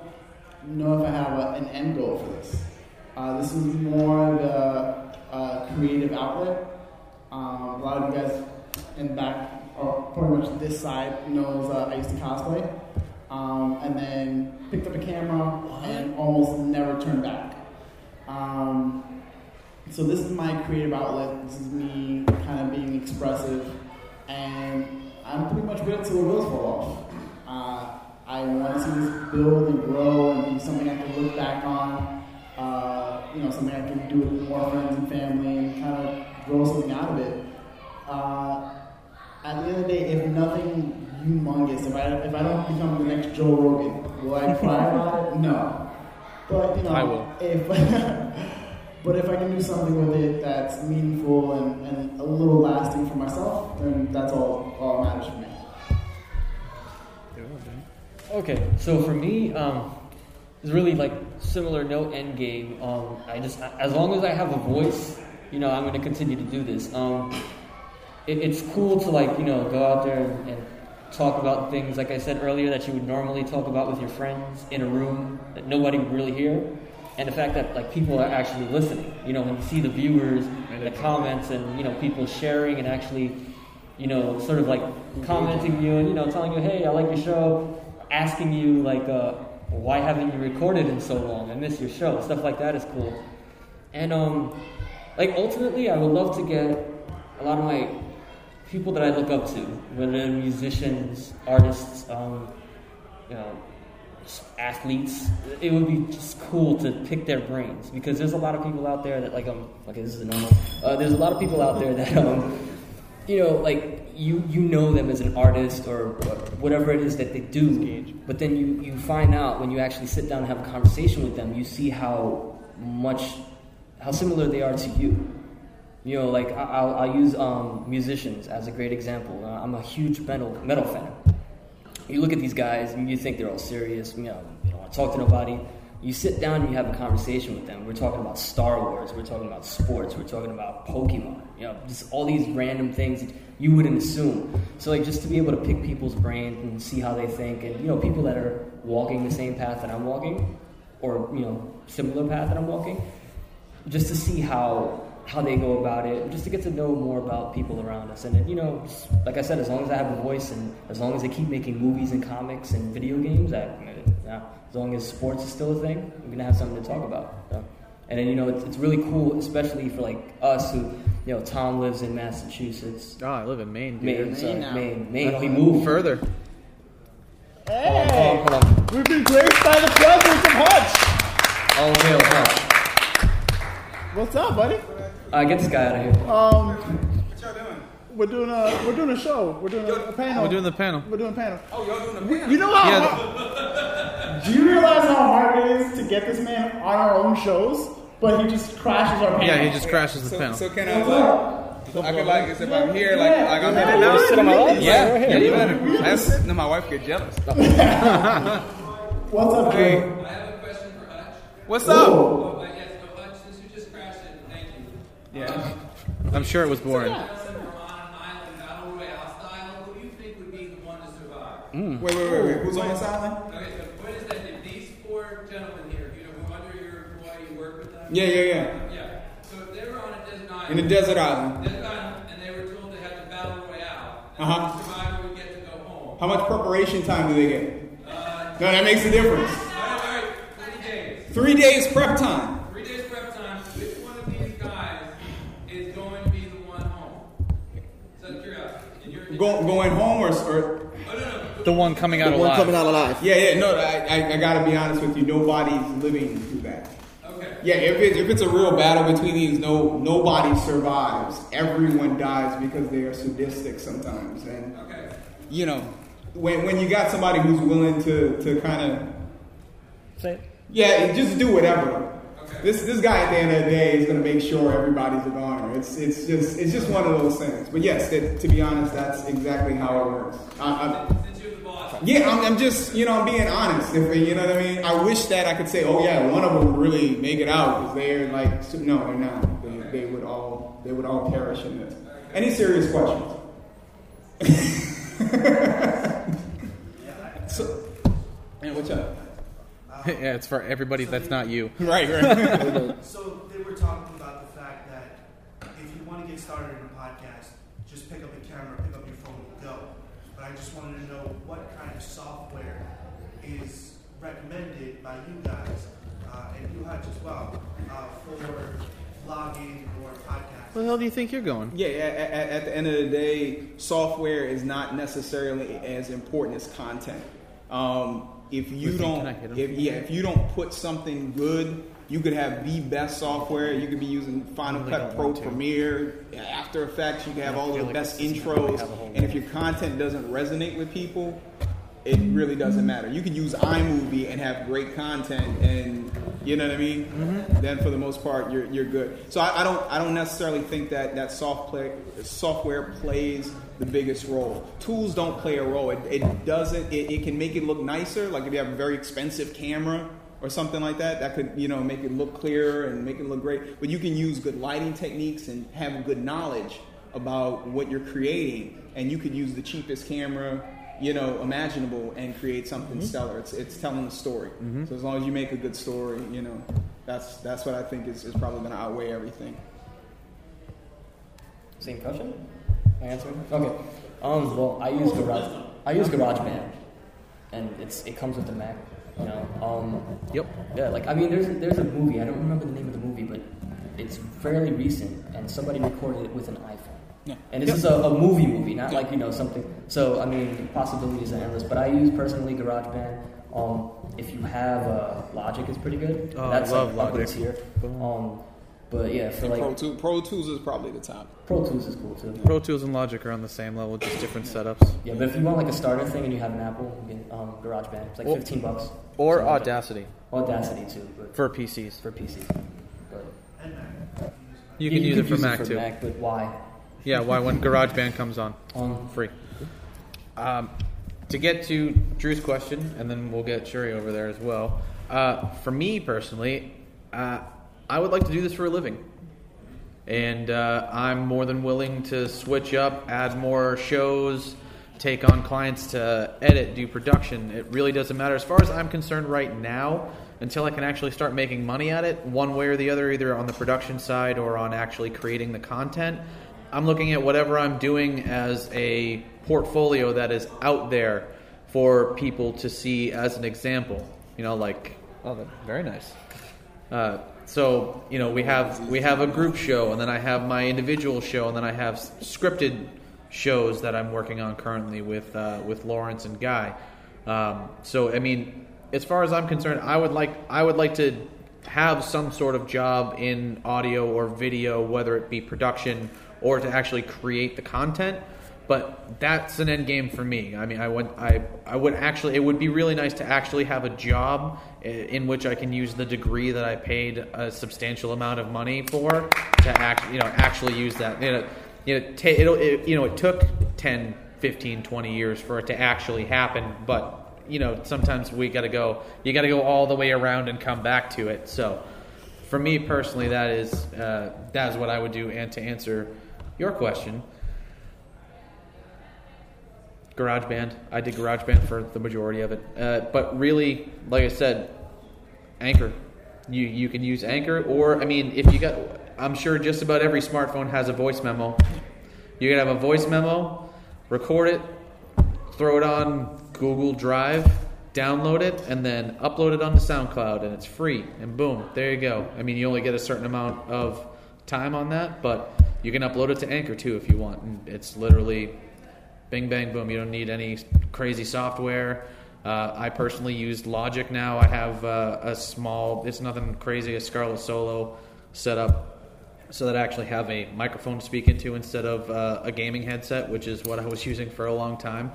know if I have a, an end goal for this. Uh, this is more of a, a creative outlet. Um, a lot of you guys in the back, or pretty much this side, knows uh, I used to cosplay. Um, and then picked up a camera and almost never turned back. Um, so this is my creative outlet. This is me kind of being expressive, and I'm pretty much ready till the wheels fall off. Uh, I I want to see this build and grow and be something I can look back on. Uh, you know, something I can do with more friends and family and kind of grow something out of it. Uh, at the end of the day, if nothing humongous, if I if I don't become the next Joe Rogan, will I cry about it? No. But you know, I will. if but if I can do something with it that's meaningful and, and a little lasting for myself, then that's all all matters for me. Okay, so for me, um, it's really like similar, no end game. Um, I just, as long as I have a voice, you know, I'm going to continue to do this. Um, it, it's cool to like, you know, go out there and, and talk about things, like I said earlier, that you would normally talk about with your friends in a room that nobody would really hear. And the fact that like people are actually listening, you know, when you see the viewers and the comments and you know people sharing and actually, you know, sort of like commenting you and you know telling you, hey, I like your show, asking you like, uh, why haven't you recorded in so long? I miss your show. Stuff like that is cool. And um, like ultimately, I would love to get a lot of my people that I look up to, whether they're musicians, artists, um, you know, athletes. It would be just cool to pick their brains because there's a lot of people out there that like um okay this is a normal. Uh, there's a lot of people out there that um you know like you you know them as an artist or whatever it is that they do, but then you you find out when you actually sit down and have a conversation with them, you see how much how similar they are to you. You know, like I'll, I'll use um, musicians as a great example. Uh, I'm a huge metal metal fan. You look at these guys and you think they're all serious. You know, you don't want to talk to nobody. You sit down and you have a conversation with them. We're talking about Star Wars. We're talking about sports. We're talking about Pokemon. You know, just all these random things that you wouldn't assume. So like just to be able to pick people's brains and see how they think, and you know, people that are walking the same path that I'm walking, or you know, similar path that I'm walking, just to see how how they go about it, just to get to know more about people around us. And you know, like I said, as long as I have a voice and as long as they keep making movies and comics and video games, I, yeah, as long as sports is still a thing, we're gonna have something to talk about. so. And then you know, it's, it's really cool, especially for like us who, you know, Tom lives in Massachusetts. Oh, I live in Maine. dude. Maine, sorry, now. Maine, Maine. He moved. Further. Hold on, hold on. We've been graced by the presence of Hutch. All hail Hutch. What's up, buddy? Uh, get this guy out of here. Um, What y'all doing? we're doing a we're doing a show. We're doing a, a panel. We're doing the panel. We're doing a panel. Oh, y'all doing the panel? You know how? Yeah. Do you realize how hard it is to get this man on our own shows? But he just crashes our panel. Yeah, he just crashes the So, panel. so can I like, I can like, if I'm here, like, Yeah, like I'm yeah, in and yeah. Sit on my lap. Yeah, Right yeah, you better. That's, no, my wife get jealous. What's up, Hey. Joe? I have a question for Hutch. What's up? Whoa. Oh, yes, but Hutch, since you just crashed it, thank you. Yeah. I'm sure it was boring. From on an island, battle royale style, who do you think would be the one to survive? Mm. Wait, wait, wait, wait. Who's on this island? Okay, so the point is that if these four gentlemen here, you know, who under your employ, you work with them. Yeah, yeah, yeah. Yeah. So if they were on a desert island. In a desert island. Desert island, and they were told they had to battle royale. And Uh-huh. the survivor would get to go home. How much preparation time do they get? Uh, No, that makes a difference. all right, all right, three days. Three days prep time. Three days prep time. Which one of these guys is going to be the one home? Just out of curiosity. In your, in Go, going home or, or oh, no, no. The one coming out The one alive. coming out alive. yeah, yeah. No, I, I, I gotta be honest with you. Nobody's living through that. Okay. Yeah, if it's if it's a real battle between these, no nobody survives. Everyone dies because they are sadistic sometimes, and Okay. you know, when when you got somebody who's willing to to kind of Say it. yeah, just do whatever. This this guy at the end of the day is gonna make sure everybody's a goner. It's it's just it's just one of those things. But yes, that, to be honest, that's exactly how it works. I, I, yeah, I'm, I'm just you know I'm being honest. If you know what I mean, I wish that I could say, oh yeah, one of them really make it out because they're like no, they're not. They, they would all they would all perish in this. Any serious questions? so, yeah, what's up? yeah, it's for everybody that's not you. Right, right. So they were talking about the fact that if you want to get started in a podcast, just pick up a camera, pick up your phone, and go. But I just wanted to know what kind of software is recommended by you guys uh, and you Hutch as well uh, for vlogging or podcasting. Where the hell do you think you're going? Yeah, at, at, at the end of the day, software is not necessarily as important as content. Um, if you don't, can I hit him? if, yeah, if you don't put something good, you could have the best software. You could be using Final really Cut Pro. Premiere, After Effects. You can have all the like best this doesn't really intros. have a whole And if your content doesn't resonate with people, it really doesn't matter. You could use iMovie and have great content, and you know what I mean. Mm-hmm. Then for the most part, you're you're good. So I, I don't I don't necessarily think that that soft play, software plays the biggest role. Tools don't play a role. It, it doesn't. It, it can make it look nicer. Like if you have a very expensive camera or something like that, that could you know make it look clearer and make it look great. But you can use good lighting techniques and have good knowledge about what you're creating, and you could use the cheapest camera you know, imaginable and create something mm-hmm. stellar. It's, it's telling a story. Mm-hmm. So as long as you make a good story, you know, that's that's what I think is, is probably going to outweigh everything. Same question? My answer? Okay. Um, well, I use Garage. I use GarageBand, and it's it comes with the Mac. You know. Um, Yep. yeah, like I mean, there's there's a movie. I don't remember the name of the movie, but it's fairly recent, and somebody recorded it with an iPhone. Yeah. And this is a, a movie movie, not like you know something. So I mean, possibilities are endless. But I use personally GarageBand. Um, if you have uh, Logic, is pretty good. Oh, I That's love like up Logic. tier. Um, but yeah, for And like Pro, Tool, Pro Tools is probably the top. Pro Tools is cool too. Pro Tools and Logic are on the same level, just different setups. Yeah, but if you want like a starter thing and you have an Apple, you can um, GarageBand. It's like Well, 15 bucks. Or Something like that. Audacity Audacity too, but for PCs. for PCs. But You can use it for could Mac too. Mac, but why? Yeah, why when GarageBand comes on Um, free. Um, to get to Drew's question, and then we'll get Shuri over there as well. Uh, for me personally, uh, I would like to do this for a living, and uh, I'm more than willing to switch up, add more shows, take on clients to edit, do production. It really doesn't matter as far as I'm concerned right now. Until I can actually start making money at it, one way or the other, either on the production side or on actually creating the content. I'm looking at whatever I'm doing as a portfolio that is out there for people to see as an example. You know, like oh, very nice. Uh, so you know, we have we have a group show, and then I have my individual show, and then I have scripted shows that I'm working on currently with uh, with Lawrence and Guy. Um, so I mean, as far as I'm concerned, I would like I would like to have some sort of job in audio or video, whether it be production or to actually create the content. But that's an end game for me. I mean, I would, I, I would actually, it would be really nice to actually have a job in which I can use the degree that I paid a substantial amount of money for to act, you know, actually use that. You know, you know, it'll, it, you know, it took 10, 15, 20 years for it to actually happen, but you know, sometimes we got to go, you got to go all the way around and come back to it. So, for me personally, that is uh, that is what I would do. And to answer your question, GarageBand. I did GarageBand for the majority of it, uh, but really, like I said, Anchor. You you can use Anchor, or I mean, if you got, I'm sure just about every smartphone has a voice memo. You can have a voice memo, record it, throw it on Google Drive, download it, and then upload it onto SoundCloud, and it's free. And boom, there you go. I mean, you only get a certain amount of time on that, but you can upload it to Anchor too if you want. And it's literally bing, bang, boom. You don't need any crazy software. Uh, I personally use Logic now. I have uh, a small, it's nothing crazy, a Scarlett Solo set up so that I actually have a microphone to speak into instead of uh, a gaming headset, which is what I was using for a long time.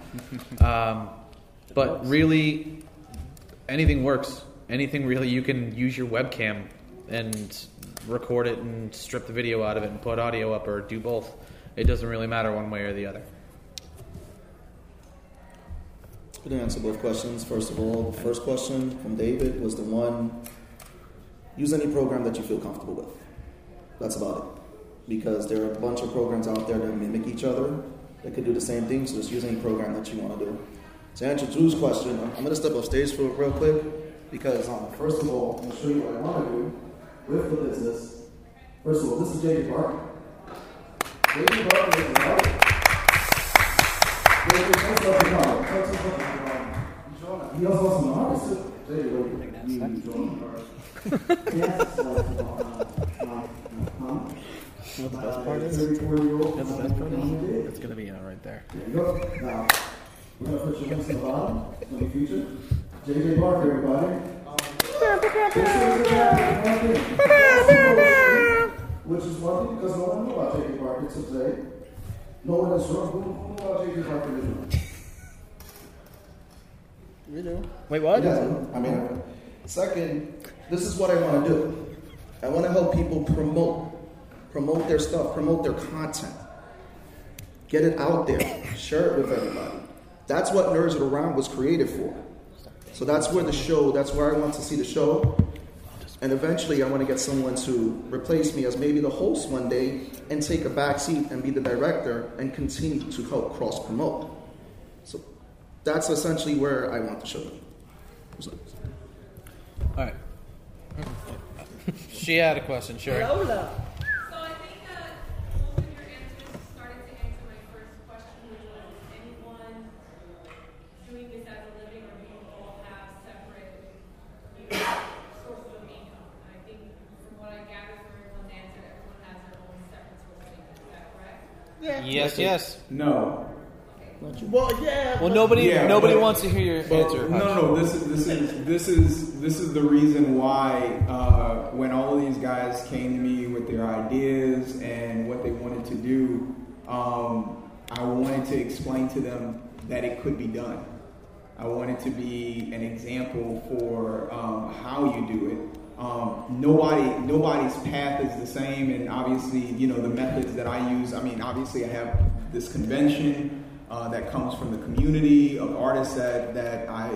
Um, but really, anything works. Anything really, you can use your webcam and record it and strip the video out of it and put audio up or do both. It doesn't really matter one way or the other. To answer both questions. First of all, the first question from David was the one use any program that you feel comfortable with. That's about it. Because there are a bunch of programs out there that mimic each other that could do the same thing, so just use any program that you want to do. To answer Drew's question, I'm, going to step off stage for real quick because, um, first of all, I'm going to show you what I want to do with the business. First of all, this is JJ Barker. JJ Barker is an artist. The He also an artist. you you uh, uh, uh, You the best part is? uh, 34-year-old You know the best part uh, is? It's going to be uh, right there. there you go. Now, We're gonna put your links in the bottom in the future. JJ Parker, everybody. Which is one because no one knew about JJ Parker till today. No one in this who, knew about JJ Parker in this room. You do. Wait, what? Yeah, I mean, second, this is what I want to do. I want to help people promote, promote their stuff, promote their content, get it out there, share it with everybody. That's what Nerds of the Round was created for. So that's where the show, that's where I want to see the show. And eventually, I want to get someone to replace me as maybe the host one day and take a back seat and be the director and continue to help cross promote. So that's essentially where I want the show to be. So- All right. she had a question, sure. So I think that both of your answers started to answer my first question, which was anyone doing this as a living or do you all have separate you know, sources of income? And I think from what I gathered from everyone's answer, everyone has their own separate source. Is that correct? Yes, yes. No. Well, yeah. Well, nobody, Yeah, nobody but- wants to hear your Well, answer. No, no, this is this is this is this is the reason why uh, when all of these guys came to me with their ideas and what they wanted to do, um, I wanted to explain to them that it could be done. I wanted to be an example for um, how you do it. Um, nobody, nobody's path is the same, and obviously, you know, the methods that I use. I mean, obviously, I have this convention uh, that comes from the community of artists that that I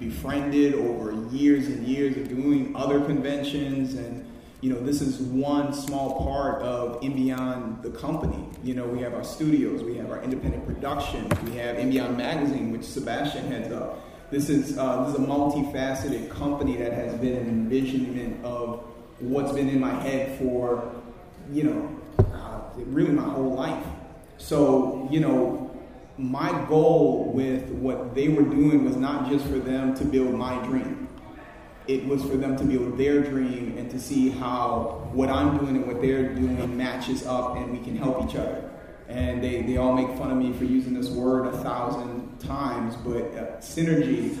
befriended over years and years of doing other conventions. And you know this is one small part of Inbeon the company. You know we have our studios we have our independent productions we have Inbeon magazine which sebastian heads up. This is uh, this is a multifaceted company that has been an envisionment of what's been in my head for you know uh, really my whole life. So you know my goal with what they were doing was not just for them to build my dream. It was for them to build their dream and to see how what I'm doing and what they're doing matches up and we can help each other. And they, they all make fun of me for using this word a thousand times, but uh, synergy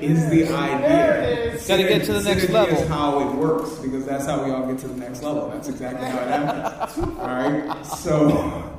is the idea. Gotta get to the next Synergy level. is how it works because that's how we all get to the next level. That's exactly how it happens. all right? So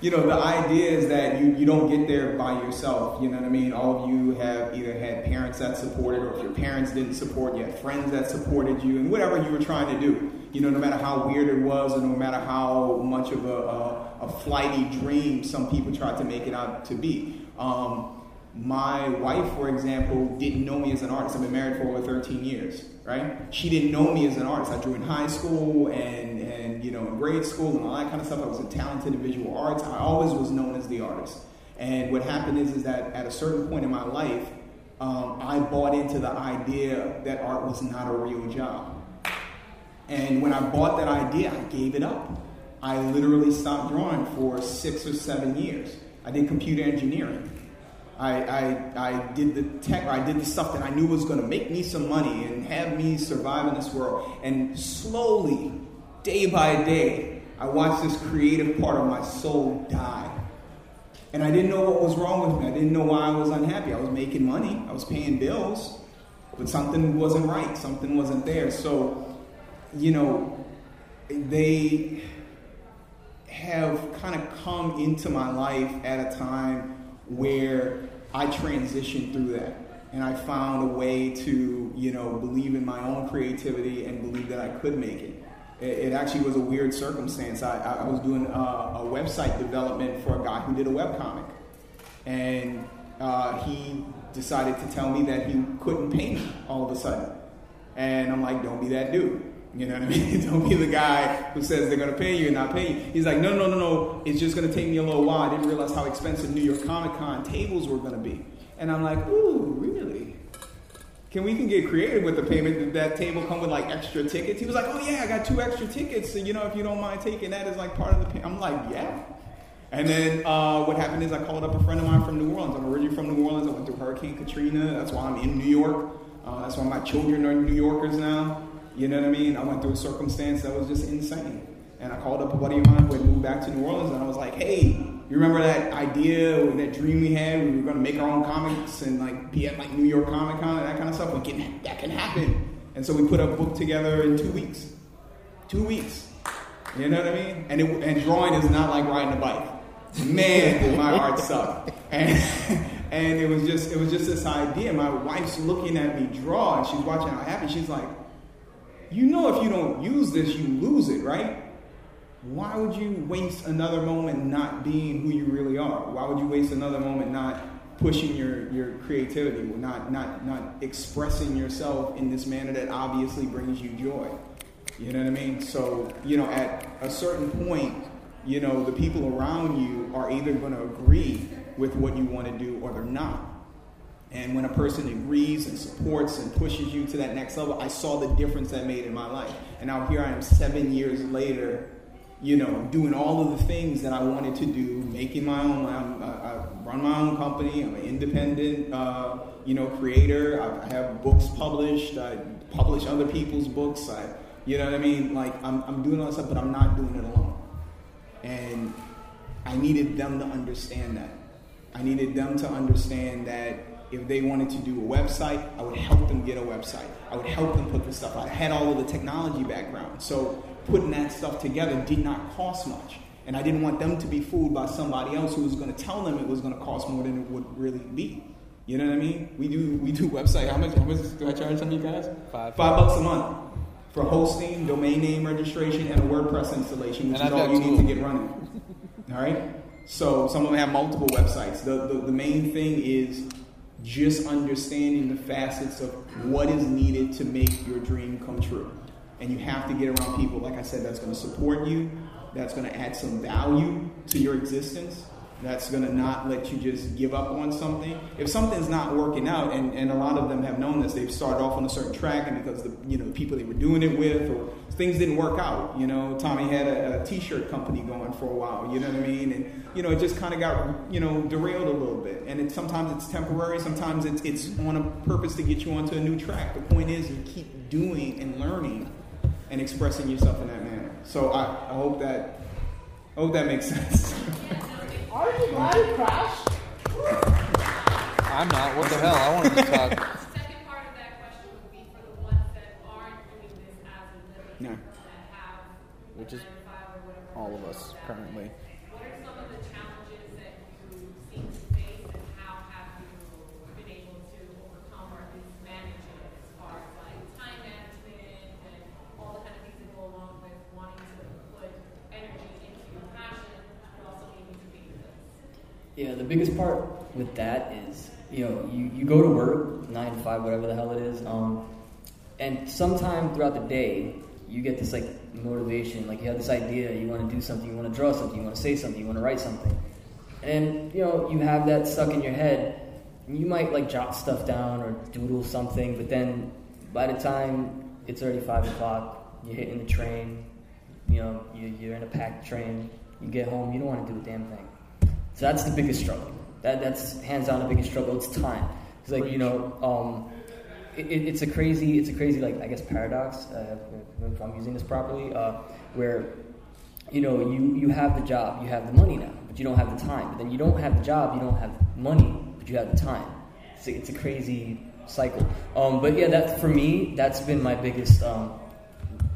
you know, the idea is that you, you don't get there by yourself. You know what I mean? All of you have either had parents that supported, or if your parents didn't support, you had friends that supported you, and whatever you were trying to do. You know, no matter how weird it was, or no matter how much of a, a, a flighty dream some people tried to make it out to be. Um, my wife, for example, didn't know me as an artist. I've been married for over 13 years, right? She didn't know me as an artist. I drew in high school and, and you know, in grade school and all that kind of stuff. I was a talented in visual arts. I always was known as the artist. And what happened is, is that at a certain point in my life, um, I bought into the idea that art was not a real job. And when I bought that idea, I gave it up. I literally stopped drawing for six or seven years. I did computer engineering. I, I, I did the tech, I did the stuff that I knew was going to make me some money and have me survive in this world. And slowly, day by day, I watched this creative part of my soul die. And I didn't know what was wrong with me. I didn't know why I was unhappy. I was making money, I was paying bills, but something wasn't right. Something wasn't there. So, you know, they have kind of come into my life at a time where I transitioned through that. And I found a way to, you know, believe in my own creativity and believe that I could make it. It, actually was a weird circumstance. I, I was doing a, a website development for a guy who did a webcomic. And uh, he decided to tell me that he couldn't pay me all of a sudden. And I'm like, don't be that dude. You know what I mean? Don't be the guy who says they're going to pay you and not pay you. He's like, no, no, no, no. It's just going to take me a little while. I didn't realize how expensive New York Comic Con tables were going to be. And I'm like, ooh, really? Can we can get creative with the payment? Did that table come with like extra tickets? He was like, oh yeah, I got two extra tickets. So you know, if you don't mind taking that as like part of the pay. I'm like, yeah. And then uh, what happened is I called up a friend of mine from New Orleans. I'm originally from New Orleans. I went through Hurricane Katrina. That's why I'm in New York. Uh, that's why my children are New Yorkers now. You know what I mean? I went through a circumstance that was just insane. And I called up a buddy of mine who had moved back to New Orleans, and I was like, hey, You remember that idea, or that dream we had? We were going to make our own comics and like be at like New York Comic Con and that kind of stuff. We can, that can happen. And so we put a book together in two weeks. Two weeks. You know what I mean? And it, and drawing is not like riding a bike. Man, did my art suck. And and it was just it was just this idea. My wife's looking at me draw, and she's watching how happy. She's like, "You know, if you don't use this, you lose it, right? Why would you waste another moment not being who you really are? Why would you waste another moment not pushing your, your creativity, not, not, not expressing yourself in this manner that obviously brings you joy? You know what I mean? So, you know, at a certain point, you know, the people around you are either going to agree with what you want to do or they're not. And when a person agrees and supports and pushes you to that next level, I saw the difference that made in my life. And now here I am seven years later, you know, doing all of the things that I wanted to do, making my own, I'm, I, run my own company, I'm an independent, uh, you know, creator. I, I have books published, I publish other people's books. I, you know what I mean? Like, I'm, I'm doing all this stuff, but I'm not doing it alone. And I needed them to understand that. I needed them to understand that if they wanted to do a website, I would help them get a website. I would help them put the stuff out. I had all of the technology background. So putting that stuff together did not cost much. And I didn't want them to be fooled by somebody else who was going to tell them it was going to cost more than it would really be. You know what I mean? We do we do website. How much, how much do I charge some of you guys? Five. Five bucks a month for hosting, domain name registration, and a WordPress installation, which And is all you need to get running. All right. So some of them have multiple websites. The, the the main thing is just understanding the facets of what is needed to make your dream come true. And you have to get around people, like I said, that's going to support you, that's going to add some value to your existence, that's going to not let you just give up on something. If something's not working out, and, and a lot of them have known this, they've started off on a certain track, and because the you know people they were doing it with, or things didn't work out. You know, Tommy had a, a T-shirt company going for a while. You know what I mean? And you know, it just kind of got you know derailed a little bit. And it, sometimes it's temporary, sometimes it's it's on a purpose to get you onto a new track. The point is, you keep doing and learning and expressing yourself in that manner. So I, I hope that I hope that makes sense. Are you glad it crashed? I'm not. What the hell? I wanted to talk. Second part of that question would be for the ones that aren't doing this as a living, Yeah. that have Which is to five all of us currently. What are some of the challenges that you seem to face and how have you been able to overcome or at least manage it as far as like time management and all the kind of things that go along with wanting to put energy into your passion, but also needing to be this? Yeah, the biggest part with that is, you know, you, you go to work, nine to five, whatever the hell it is, um, and sometime throughout the day, you get this like motivation, like you have this idea, you want to do something, you want to draw something, you want to say something, you want to write something, and you know, you have that stuck in your head. and You might like jot stuff down or doodle something, but then by the time it's already five o'clock, you're hitting the train, you know, you, you're in a packed train, you get home, you don't want to do a damn thing. So that's the biggest struggle. That, that's hands down the biggest struggle. It's time. It's like you know, um, it, it- it's a crazy, it's a crazy like I guess paradox. Uh, if I'm using this properly, uh, where you know you you have the job, you have the money now, but you don't have the time. But then you don't have the job, you don't have money, but you have the time. It's a, it's a crazy cycle. Um, but yeah, that for me, that's been my biggest. Um,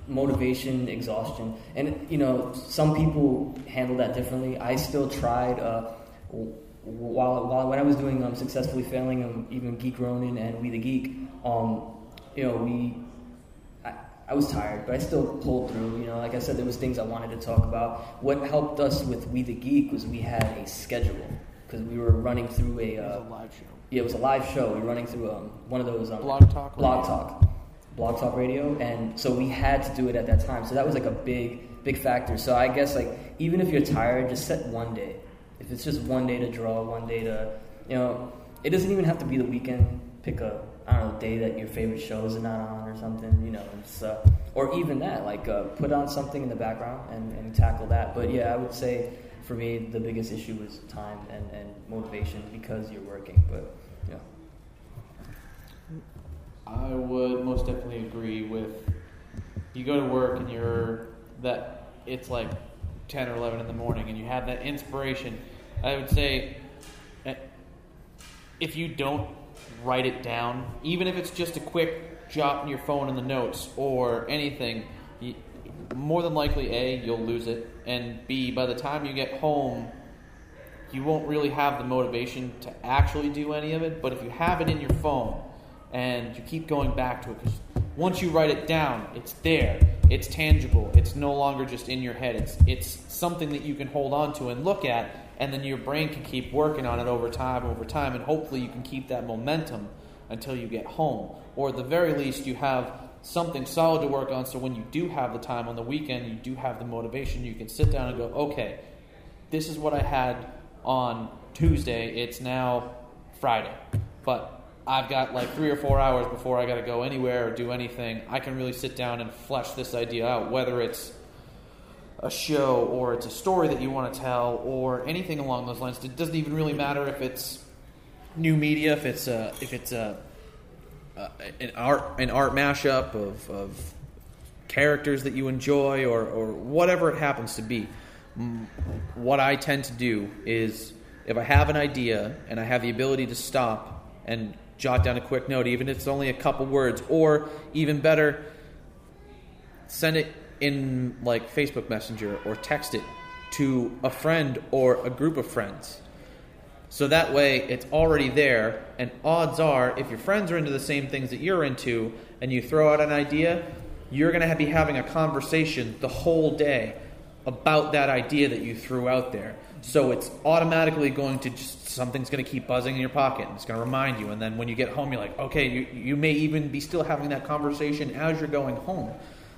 motivation, exhaustion, and you know some people handle that differently. I still tried uh, while, while when I was doing um, successfully failing um, even Geek Ronin and We the Geek. Um, you know we. I, I was tired, but I still pulled through. You know, like I said, there was things I wanted to talk about. What helped us with We the Geek was we had a schedule because we were running through a, uh, live show. yeah, it was a live show. We were running through um, one of those um, Blog Talk blog talk, blog talk radio, and so we had to do it at that time. So that was like a big, big factor. So I guess like even if you're tired, just set one day. If it's just one day to draw, one day to, you know, it doesn't even have to be the weekend. Pick a I don't know day that your favorite shows are not on or something. You know, uh, or even that like uh, put on something in the background and, and tackle that. But yeah, I would say for me the biggest issue was time and, and motivation because you're working. But. I would most definitely agree with you go to work and you're that it's like 10 or 11 in the morning and you have that inspiration I would say eh, if you don't write it down, even if it's just a quick jot in your phone in the notes or anything, more than likely, A, you'll lose it, and B, by the time you get home, you won't really have the motivation to actually do any of it. But if you have it in your phone and you keep going back to it, because once you write it down, it's there, it's tangible, it's no longer just in your head. It's it's something that you can hold on to and look at, and then your brain can keep working on it over time, over time, and hopefully you can keep that momentum until you get home, or at the very least, you have something solid to work on. So when you do have the time on the weekend, you do have the motivation. You can sit down and go, okay, this is what I had on Tuesday. It's now Friday. But I've got like three or four hours before I got to go anywhere or do anything. I can really sit down and flesh this idea out, whether it's a show or it's a story that you want to tell or anything along those lines. It doesn't even really matter if it's new media, if it's a, if it's a, an art an art mashup of, of characters that you enjoy or, or whatever it happens to be. What I tend to do is if I have an idea and I have the ability to stop and jot down a quick note, even if it's only a couple words, or even better, send it in like Facebook Messenger or text it to a friend or a group of friends. So that way it's already there, and odds are, if your friends are into the same things that you're into, and you throw out an idea, you're going to be having a conversation the whole day about that idea that you threw out there. So it's automatically going to just, something's going to keep buzzing in your pocket, and it's going to remind you. And then when you get home, you're like, okay, you, you may even be still having that conversation as you're going home.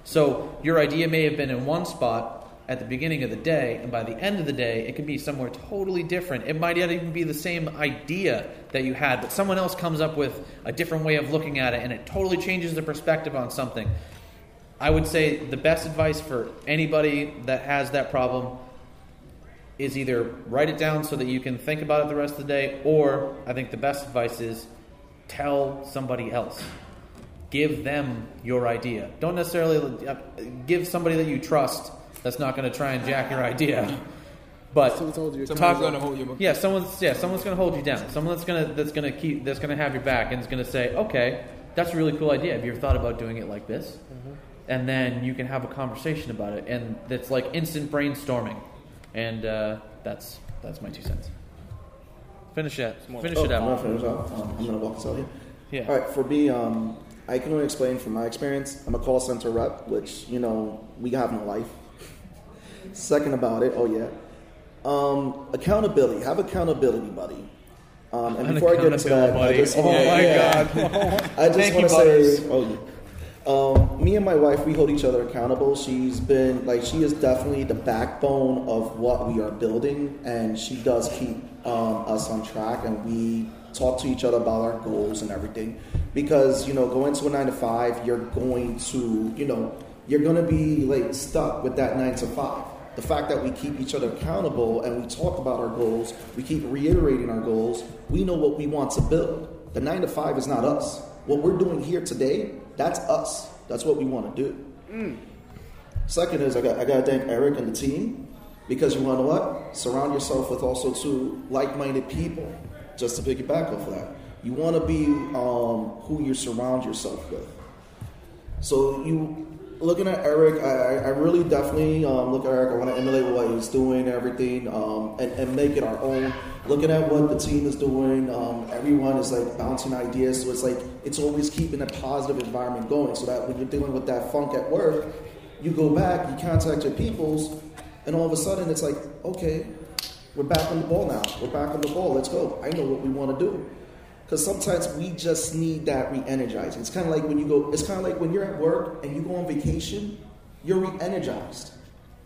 So your idea may have been in one spot, at the beginning of the day, and by the end of the day, it could be somewhere totally different. It might not even be the same idea that you had, but someone else comes up with a different way of looking at it, and it totally changes the perspective on something. I would say the best advice for anybody that has that problem is either write it down so that you can think about it the rest of the day, or I think the best advice is tell somebody else. Give them your idea. Don't necessarily uh, give somebody that you trust that's not going to try and jack your idea. But Someone told you. talk- Someone's gonna hold you. Yeah, someone's yeah, someone's going to hold you down. Someone that's going to that's going to keep that's going to have your back and is going to say, "Okay, that's a really cool idea. Have you ever thought about doing it like this?" And then you can have a conversation about it, and it's like instant brainstorming, and uh, that's that's my two cents. Finish it. Finish Oh, it I'm gonna out. finish up. Um, I'm gonna walk this out here. Yeah. All right. For me, um, I can only explain from my experience. I'm a call center rep, which you know we have no life. Second about it, oh yeah, um, accountability. Have accountability, buddy. Um, and before I get into that, accountability I just. Oh yeah, my yeah. God. I just want to say, oh, yeah. Um, me and my wife, we hold each other accountable. She's been like, she is definitely the backbone of what we are building, and she does keep um, us on track. And we talk to each other about our goals and everything. Because you know, going to a nine to five, you're going to, you know, you're going to be like stuck with that nine to five. The fact that we keep each other accountable and we talk about our goals, we keep reiterating our goals. We know what we want to build. The nine to five is not us. What we're doing here today, that's us. That's what we want to do. Second is I got I got to thank Eric and the team because you want to what? Surround yourself with also two like-minded people. Just to piggyback off of that, you want to be um, who you surround yourself with. So you looking at Eric, I, I really definitely um, look at Eric. I want to emulate what he's doing, everything, um, and, and make it our own. Looking at what the team is doing, um, everyone is like bouncing ideas. So it's like it's always keeping a positive environment going. So that when you're dealing with that funk at work, you go back, you contact your peoples, and all of a sudden it's like, okay, we're back on the ball now. We're back on the ball. Let's go. I know what we want to do. Because sometimes we just need that re-energizing. It's kind of like when you go. It's kind of like when you're at work and you go on vacation, you're re-energized.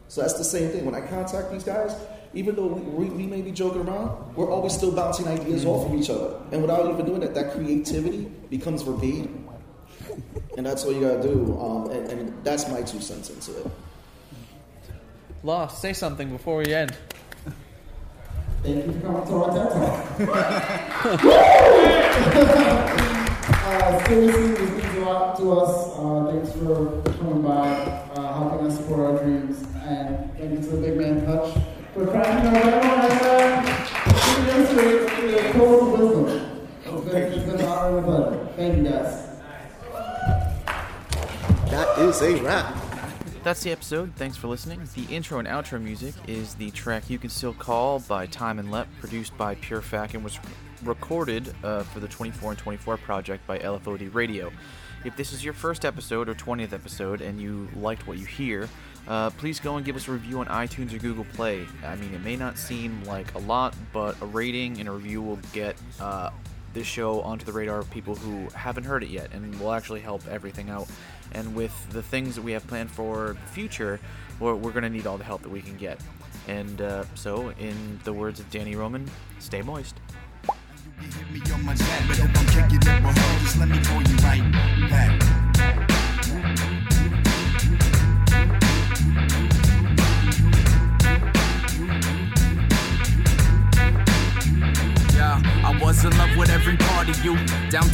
So that's the same thing. When I contact these guys, even though we, we, we may be joking around, we're always still bouncing ideas off of each other. And without even doing that, that creativity becomes verbatim. And that's what you gotta do. Um, and, and that's my two cents into it. Law, say something before we end. Thank you for coming to our TED Talk. uh, seriously, this means a lot to us. Uh, thanks for coming by, uh, helping us support our dreams, and thank you to the big man Hutch for cracking our right one and the total wisdom. It's been, it's been an honor and a. Thank you guys. That is a wrap. That's the episode. Thanks for listening. The intro and outro music is the track You Can Still Call by Time and Lep, produced by Pure Fact, and was recorded uh, for the 24 and 24 project by LFOD Radio. If this is your first episode or 20th episode and you liked what you hear, uh, please go and give us a review on iTunes or Google Play. I mean, it may not seem like a lot, but a rating and a review will get uh, this show onto the radar of people who haven't heard it yet and will actually help everything out. And with the things that we have planned for the future, we're, we're going to need all the help that we can get. And uh, so, in the words of Danny Roman, stay moist. Hit me on my but if I'm kicking it just let me call you right back.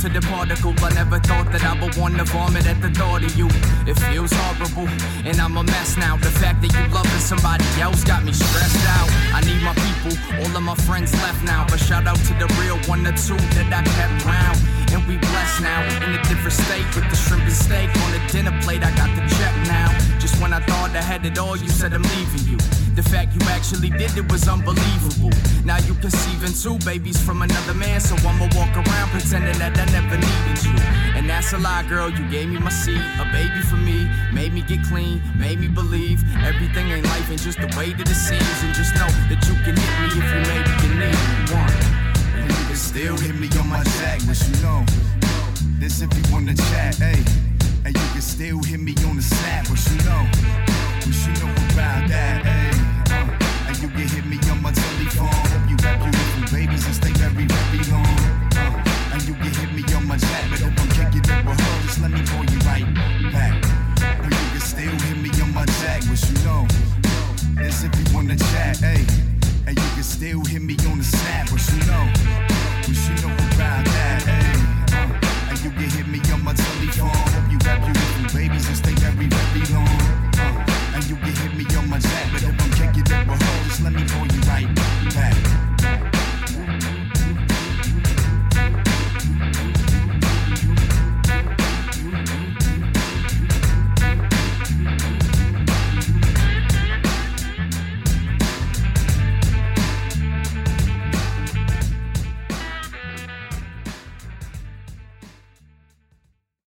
To the particle. I never thought that I would want to vomit at the thought of you. It feels horrible, and I'm a mess now. The fact that you loving somebody else got me stressed out. I need my people, all of my friends left now. But shout out to the real one or two that I kept round. And we blessed now, in a different state with the shrimp and steak on the dinner plate. I got the check now. Just when I thought I had it all, you said I'm leaving you. The fact you actually did it was unbelievable. Now you conceiving two babies from another man, so I'ma walk around pretending that I never needed you. And that's a lie, girl. You gave me my seed, a baby for me, made me get clean, made me believe everything ain't life and just the way that it seems. And just know that you can hit me if you maybe can need one. And you can still hit me on my jack, but you know, this if you wanna chat, hey. And you can still hit me on the snap, but you know, but you know about that, hey my telephone. Hope you have beautiful babies and stay very, very long. Uh, and you can hit me on my chat, but if I'm kicking it with her, just let me call you right back. But you can still hit me on my jack, which you know. That's if you wanna chat, hey. And you can still hit me on the snap, but you know, but you know about that, hey. Uh, and you can hit me on my telephone. Hope you have beautiful babies and stay very, very long. Uh, and you can hit me